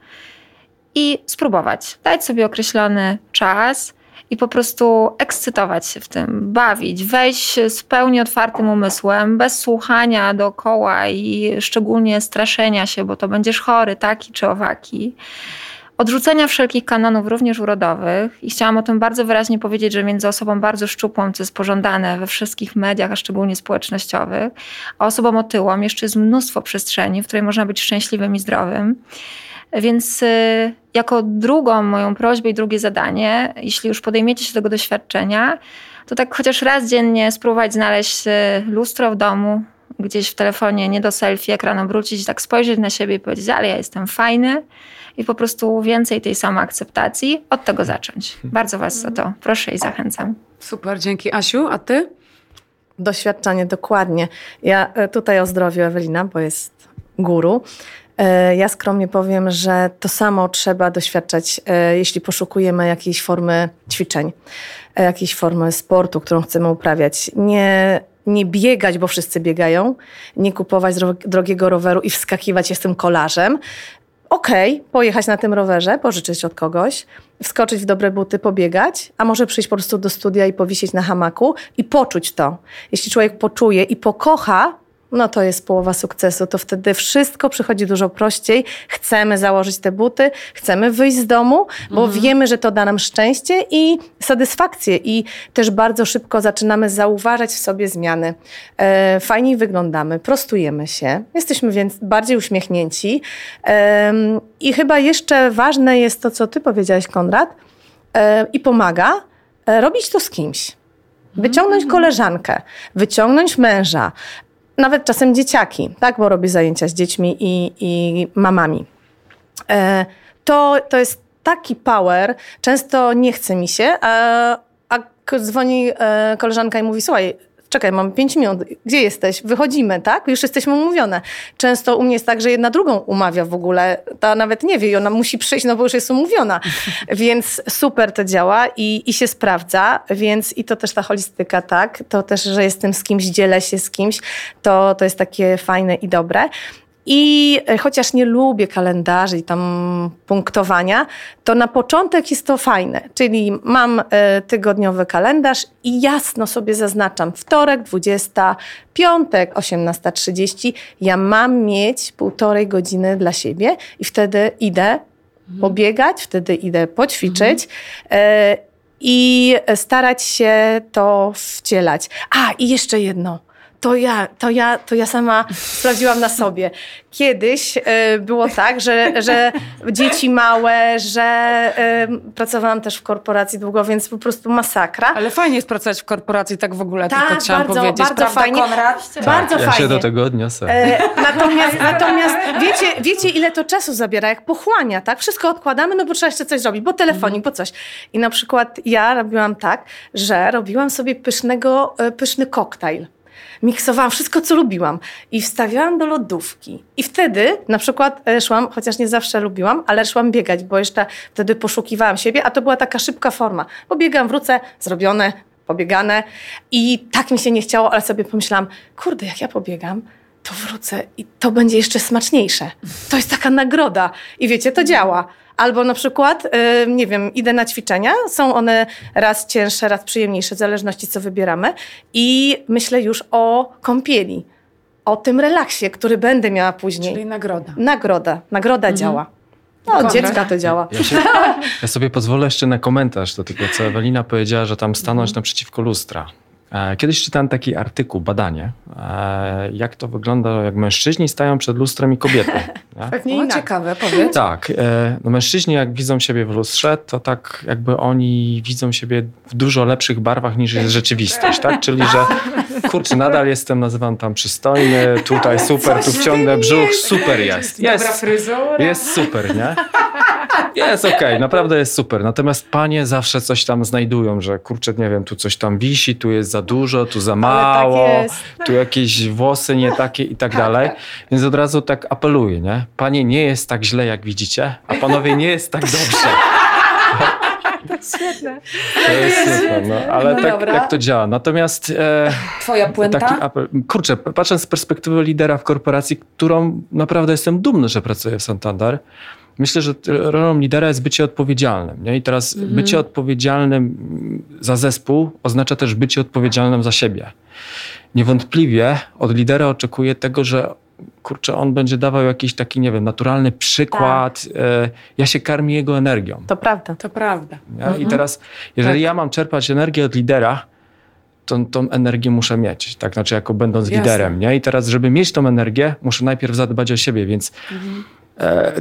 i spróbować. Dać sobie określony czas, i po prostu ekscytować się w tym, bawić, wejść z pełni otwartym umysłem, bez słuchania dookoła i szczególnie straszenia się, bo to będziesz chory, taki czy owaki. Odrzucenia wszelkich kanonów, również urodowych. I chciałam o tym bardzo wyraźnie powiedzieć, że między osobą bardzo szczupłą, co jest pożądane we wszystkich mediach, a szczególnie społecznościowych, a osobą otyłą jeszcze jest mnóstwo przestrzeni, w której można być szczęśliwym i zdrowym. Więc y, jako drugą moją prośbę i drugie zadanie, jeśli już podejmiecie się tego doświadczenia, to tak chociaż raz dziennie spróbować znaleźć y, lustro w domu, gdzieś w telefonie, nie do selfie, ekranem wrócić, tak spojrzeć na siebie i powiedzieć, ale ja jestem fajny i po prostu więcej tej samoakceptacji, od tego zacząć. Bardzo Was o to proszę i zachęcam. Super, dzięki Asiu. A Ty? Doświadczenie, dokładnie. Ja e, tutaj o zdrowiu Ewelina, bo jest guru. E, ja skromnie powiem, że to samo trzeba doświadczać, e, jeśli poszukujemy jakiejś formy ćwiczeń, jakiejś formy sportu, którą chcemy uprawiać. Nie, nie biegać, bo wszyscy biegają, nie kupować drogiego roweru i wskakiwać tym kolarzem. Okej, okay, pojechać na tym rowerze, pożyczyć od kogoś, wskoczyć w dobre buty, pobiegać, a może przyjść po prostu do studia i powisieć na hamaku i poczuć to. Jeśli człowiek poczuje i pokocha no to jest połowa sukcesu. To wtedy wszystko przychodzi dużo prościej. Chcemy założyć te buty, chcemy wyjść z domu, bo mhm. wiemy, że to da nam szczęście i satysfakcję. I też bardzo szybko zaczynamy zauważać w sobie zmiany. E, fajniej wyglądamy, prostujemy się, jesteśmy więc bardziej uśmiechnięci. E, I chyba jeszcze ważne jest to, co ty powiedziałeś, Konrad, e, i pomaga e, robić to z kimś. Wyciągnąć mhm. koleżankę, wyciągnąć męża, nawet czasem dzieciaki, tak, bo robię zajęcia z dziećmi i, i mamami. E, to, to jest taki power, często nie chce mi się, a, a dzwoni e, koleżanka i mówi, słuchaj, czekaj, mam pięć minut, gdzie jesteś? Wychodzimy, tak? Już jesteśmy umówione. Często u mnie jest tak, że jedna drugą umawia w ogóle, ta nawet nie wie i ona musi przyjść, no bo już jest umówiona. *laughs* Więc super to działa i, i się sprawdza, więc i to też ta holistyka, tak? To też, że jestem z kimś, dzielę się z kimś, to, to jest takie fajne i dobre. I e, chociaż nie lubię kalendarzy i tam punktowania, to na początek jest to fajne. Czyli mam e, tygodniowy kalendarz i jasno sobie zaznaczam wtorek 20, piątek 18.30. Ja mam mieć półtorej godziny dla siebie i wtedy idę mhm. pobiegać, wtedy idę poćwiczyć. Mhm. I starać się to wcielać. A, i jeszcze jedno to ja, to ja, to ja sama sprawdziłam na sobie. Kiedyś y, było tak, że, że dzieci małe, że y, pracowałam też w korporacji długo, więc po prostu masakra. Ale fajnie jest pracować w korporacji tak w ogóle, tak, tylko chciałam bardzo, powiedzieć. Bardzo Prawda, fajnie. Konrad? Tak, bardzo ja fajnie. się do tego odniosę. E, natomiast natomiast wiecie, wiecie, ile to czasu zabiera, jak pochłania, tak? Wszystko odkładamy, no bo trzeba jeszcze coś zrobić, bo telefonik, bo coś. I na przykład ja robiłam tak, że robiłam sobie pysznego, e, pyszny koktajl miksowałam wszystko, co lubiłam i wstawiałam do lodówki. I wtedy na przykład e, szłam, chociaż nie zawsze lubiłam, ale szłam biegać, bo jeszcze wtedy poszukiwałam siebie, a to była taka szybka forma. Pobiegam, wrócę, zrobione, pobiegane i tak mi się nie chciało, ale sobie pomyślałam, kurde, jak ja pobiegam, to wrócę i to będzie jeszcze smaczniejsze. To jest taka nagroda. I wiecie, to działa. Albo na przykład, nie wiem, idę na ćwiczenia, są one raz cięższe, raz przyjemniejsze, w zależności co wybieramy. I myślę już o kąpieli, o tym relaksie, który będę miała później. Czyli nagroda. Nagroda. Nagroda mhm. działa. No, od dziecka to działa. Ja, się, ja, sobie pozwolę jeszcze na komentarz do tego, co Ewelina powiedziała, że tam stanąć mhm. naprzeciwko lustra. E, kiedyś czytałem taki artykuł, badanie, e, jak to wygląda, jak mężczyźni stają przed lustrem i kobiety. *laughs* Pewnie no, ciekawe, powiedz. Tak. E, no mężczyźni jak widzą siebie w lustrze, to tak jakby oni widzą siebie w dużo lepszych barwach niż jest rzeczywistość, tak? Czyli, że kurczę, nadal jestem, nazywam tam przystojny, tutaj *laughs* super, tu wciągnę brzuch, super jest. Jest, Dobra fryzura. jest super, nie? *laughs* Jest okej, okay, naprawdę jest super. Natomiast panie zawsze coś tam znajdują, że kurczę, nie wiem, tu coś tam wisi, tu jest za dużo, tu za tak mało, tak tu jakieś włosy nie takie i tak, tak dalej. Tak. Więc od razu tak apeluję, nie? Panie, nie jest tak źle, jak widzicie, a panowie nie jest tak dobrze. Świetne. To jest super, no, ale no tak to działa. Natomiast... E, Twoja puenta? Taki apel, kurczę, patrząc z perspektywy lidera w korporacji, którą naprawdę jestem dumny, że pracuję w Santander, myślę, że rolą lidera jest bycie odpowiedzialnym. Nie? I teraz mhm. bycie odpowiedzialnym za zespół oznacza też bycie odpowiedzialnym za siebie. Niewątpliwie od lidera oczekuję tego, że kurczę, on będzie dawał jakiś taki, nie wiem, naturalny przykład. Tak. E, ja się karmię jego energią. To prawda. To prawda. Mhm. I teraz, jeżeli tak. ja mam czerpać energię od lidera, to tą energię muszę mieć, tak? Znaczy, jako będąc Jasne. liderem, nie? I teraz, żeby mieć tą energię, muszę najpierw zadbać o siebie, więc mhm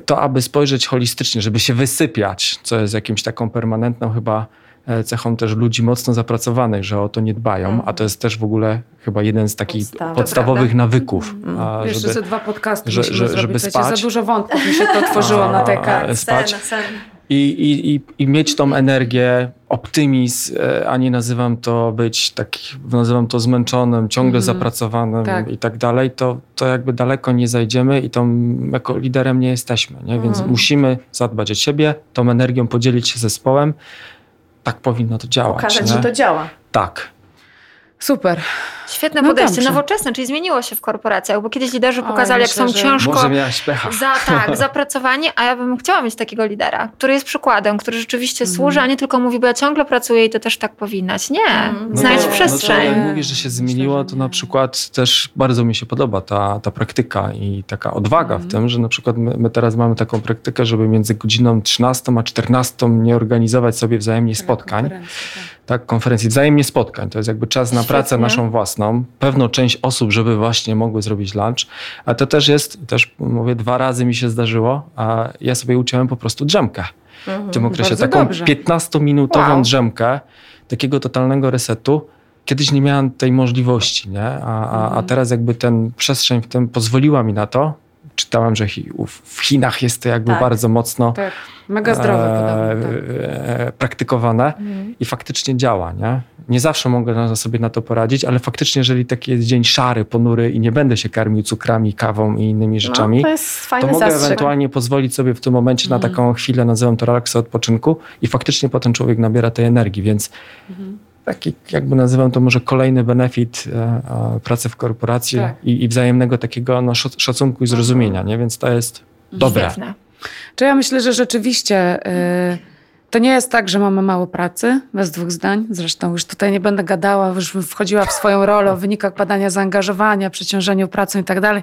to aby spojrzeć holistycznie, żeby się wysypiać, co jest jakimś taką permanentną chyba e, cechą też ludzi mocno zapracowanych, że o to nie dbają, a to jest też w ogóle chyba jeden z takich Podstawa. podstawowych nawyków. a, Jeszcze żeby- ze dwa podcasty że- musimy że- zrobić. żeby spać. Za dużo wątków mi się to otworzyło na A, spać. Sen, sen. I, i, i, mieć tą energię, optymizm, e, a nie nazywam to być taki, nazywam to zmęczonym, ciągle Mhm. zapracowanym Tak. i tak dalej, to, to jakby daleko nie zajdziemy i tą, jako liderem nie jesteśmy. Nie? Więc Mhm. musimy zadbać o siebie, tą energią podzielić się zespołem. Tak powinno to działać. Pokazać, nie? że to działa. Tak. Super. Świetne No podejście, dobrze. nowoczesne, czyli zmieniło się w korporacjach, bo kiedyś liderzy Oj, pokazali, jak myślę, są że- ciężko Może miałaś pecha. za, tak, *laughs* zapracowani, a ja bym chciała mieć takiego lidera, który jest przykładem, który rzeczywiście Mhm. służy, a nie tylko mówi, bo ja ciągle pracuję i to też tak powinnaś. Nie, Mhm. znajdź to- No to przestrzeń. jak mówisz, że się zmieniło, to na przykład też bardzo mi się podoba ta, ta praktyka i taka odwaga Mhm. w tym, że na przykład my, my teraz mamy taką praktykę, żeby między godziną 13 a 14 nie organizować sobie wzajemnie spotkań, tak. Tak, konferencji, wzajemnie spotkań. To jest jakby czas na pracę Świetnie. naszą własną. Pewną część osób, żeby właśnie mogły zrobić lunch, a to też jest, też mówię, dwa razy mi się zdarzyło, a ja sobie uciąłem po prostu drzemkę w tym okresie. Taką dobrze. 15-minutową Wow. drzemkę, takiego totalnego resetu. Kiedyś nie miałem tej możliwości, nie? A, a, Mhm. a teraz jakby ten przestrzeń w tym pozwoliła mi na to. Czytałem, że w Chinach jest to jakby Tak. bardzo mocno Tak. Mega zdrowe e, podobno. Tak. e, praktykowane i faktycznie działa, nie? Nie zawsze mogę sobie na to poradzić, ale faktycznie, jeżeli taki jest dzień szary, ponury i nie będę się karmił cukrami, kawą i innymi rzeczami, No, to to mogę zastrzyk. ewentualnie pozwolić sobie w tym momencie na taką chwilę, nazywam to relaksu odpoczynku i faktycznie potem człowiek nabiera tej energii, więc taki jakby nazywam to może kolejny benefit e, e, pracy w korporacji Tak. i, i wzajemnego takiego no, szac- szacunku i zrozumienia, nie? więc to jest dobre. Świetne. Czy ja myślę, że rzeczywiście y, to nie jest tak, że mamy mało pracy, bez dwóch zdań. Zresztą już tutaj nie będę gadała, już wchodziła w swoją rolę o wynikach badania zaangażowania, przeciążeniu pracą i tak dalej,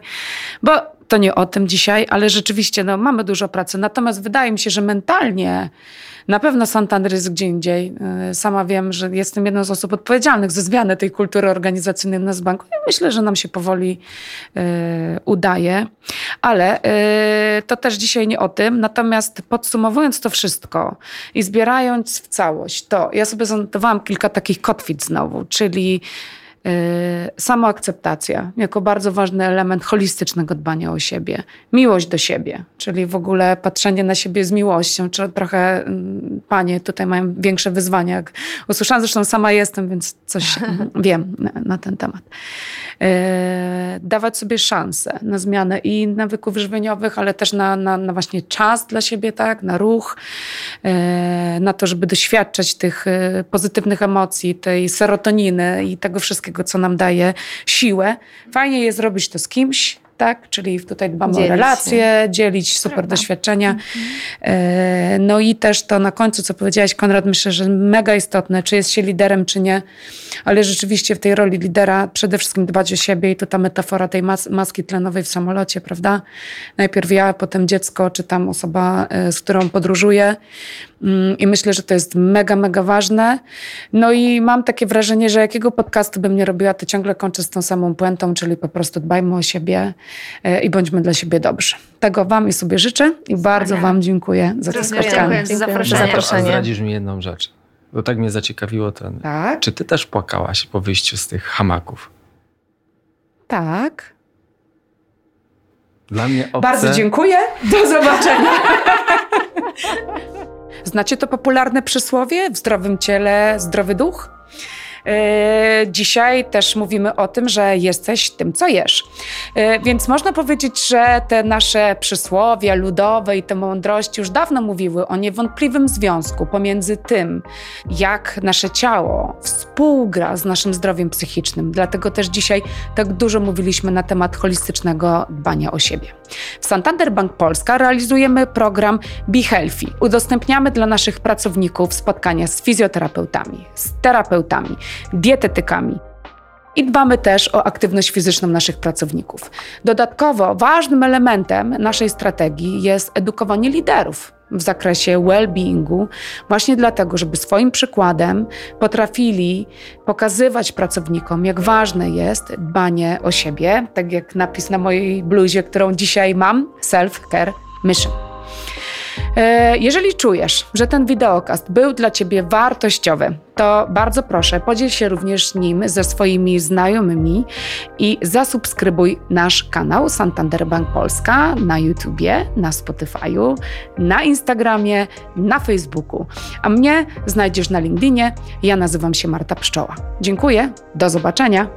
bo to nie o tym dzisiaj, ale rzeczywiście no, mamy dużo pracy. Natomiast wydaje mi się, że mentalnie na pewno Santander jest gdzie indziej. Y, Sama wiem, że jestem jedną z osób odpowiedzialnych za zmianę tej kultury organizacyjnej w nas w banku i myślę, że nam się powoli y, udaje. Ale y, to też dzisiaj nie o tym. Natomiast podsumowując to wszystko i zbierając w całość, to ja sobie zanotowałam kilka takich kotwic znowu, czyli samoakceptacja jako bardzo ważny element holistycznego dbania o siebie. Miłość do siebie, czyli w ogóle patrzenie na siebie z miłością, czy trochę mm, panie tutaj mają większe wyzwania. Jak usłyszałam, zresztą sama jestem, więc coś *laughs* wiem na, na ten temat. E, dawać sobie szansę na zmianę i nawyków żywieniowych, ale też na, na, na właśnie czas dla siebie, tak, na ruch, e, na to, żeby doświadczać tych pozytywnych emocji, tej serotoniny i tego wszystkiego, co nam daje siłę. Fajnie jest zrobić to z kimś, tak? Czyli tutaj dbamy Dzielić o się. relacje, dzielić super Prawda. doświadczenia. E, No i też to na końcu, co powiedziałaś, Konrad, myślę, że mega istotne, czy jest się liderem, czy nie, ale rzeczywiście w tej roli lidera przede wszystkim dbać o siebie i to ta metafora tej mas- maski tlenowej w samolocie, prawda? Najpierw ja, potem dziecko, czy tam osoba, e, z którą podróżuję. Mm, I myślę, że to jest mega, mega ważne. No i mam takie wrażenie, że jakiego podcastu bym nie robiła, to ciągle kończę z tą samą puentą, czyli po prostu dbajmy o siebie i bądźmy dla siebie dobrzy. Tego Wam i sobie życzę i bardzo Wam dziękuję za to spotkanie. dziękuję za zaproszenie. A zaproszenie. zdradzisz mi jedną rzecz, bo tak mnie zaciekawiło ten. Tak, Czy ty też płakałaś po wyjściu z tych hamaków? tak. Dla mnie obce... Bardzo dziękuję. Do zobaczenia. *laughs* Znacie to popularne przysłowie? W zdrowym ciele zdrowy duch? E, Dzisiaj też mówimy o tym, że jesteś tym, co jesz. E, Więc można powiedzieć, że te nasze przysłowia ludowe i te mądrości już dawno mówiły o niewątpliwym związku pomiędzy tym, jak nasze ciało współgra z naszym zdrowiem psychicznym. Dlatego też dzisiaj tak dużo mówiliśmy na temat holistycznego dbania o siebie. W Santander Bank Polska realizujemy program Be Healthy. Udostępniamy dla naszych pracowników spotkania z fizjoterapeutami, z terapeutami, dietetykami. I dbamy też o aktywność fizyczną naszych pracowników. Dodatkowo ważnym elementem naszej strategii jest edukowanie liderów w zakresie well-beingu, właśnie dlatego, żeby swoim przykładem potrafili pokazywać pracownikom, jak ważne jest dbanie o siebie, tak jak napis na mojej bluzie, którą dzisiaj mam, self-care Mission. E, jeżeli czujesz, że ten wideokast był dla Ciebie wartościowy, to bardzo proszę, podziel się również nim ze swoimi znajomymi i zasubskrybuj nasz kanał Santander Bank Polska na YouTubie, na Spotify'u, na Instagramie, na Facebooku. A mnie znajdziesz na LinkedInie. Ja nazywam się Marta Pszczoła. Dziękuję, do zobaczenia.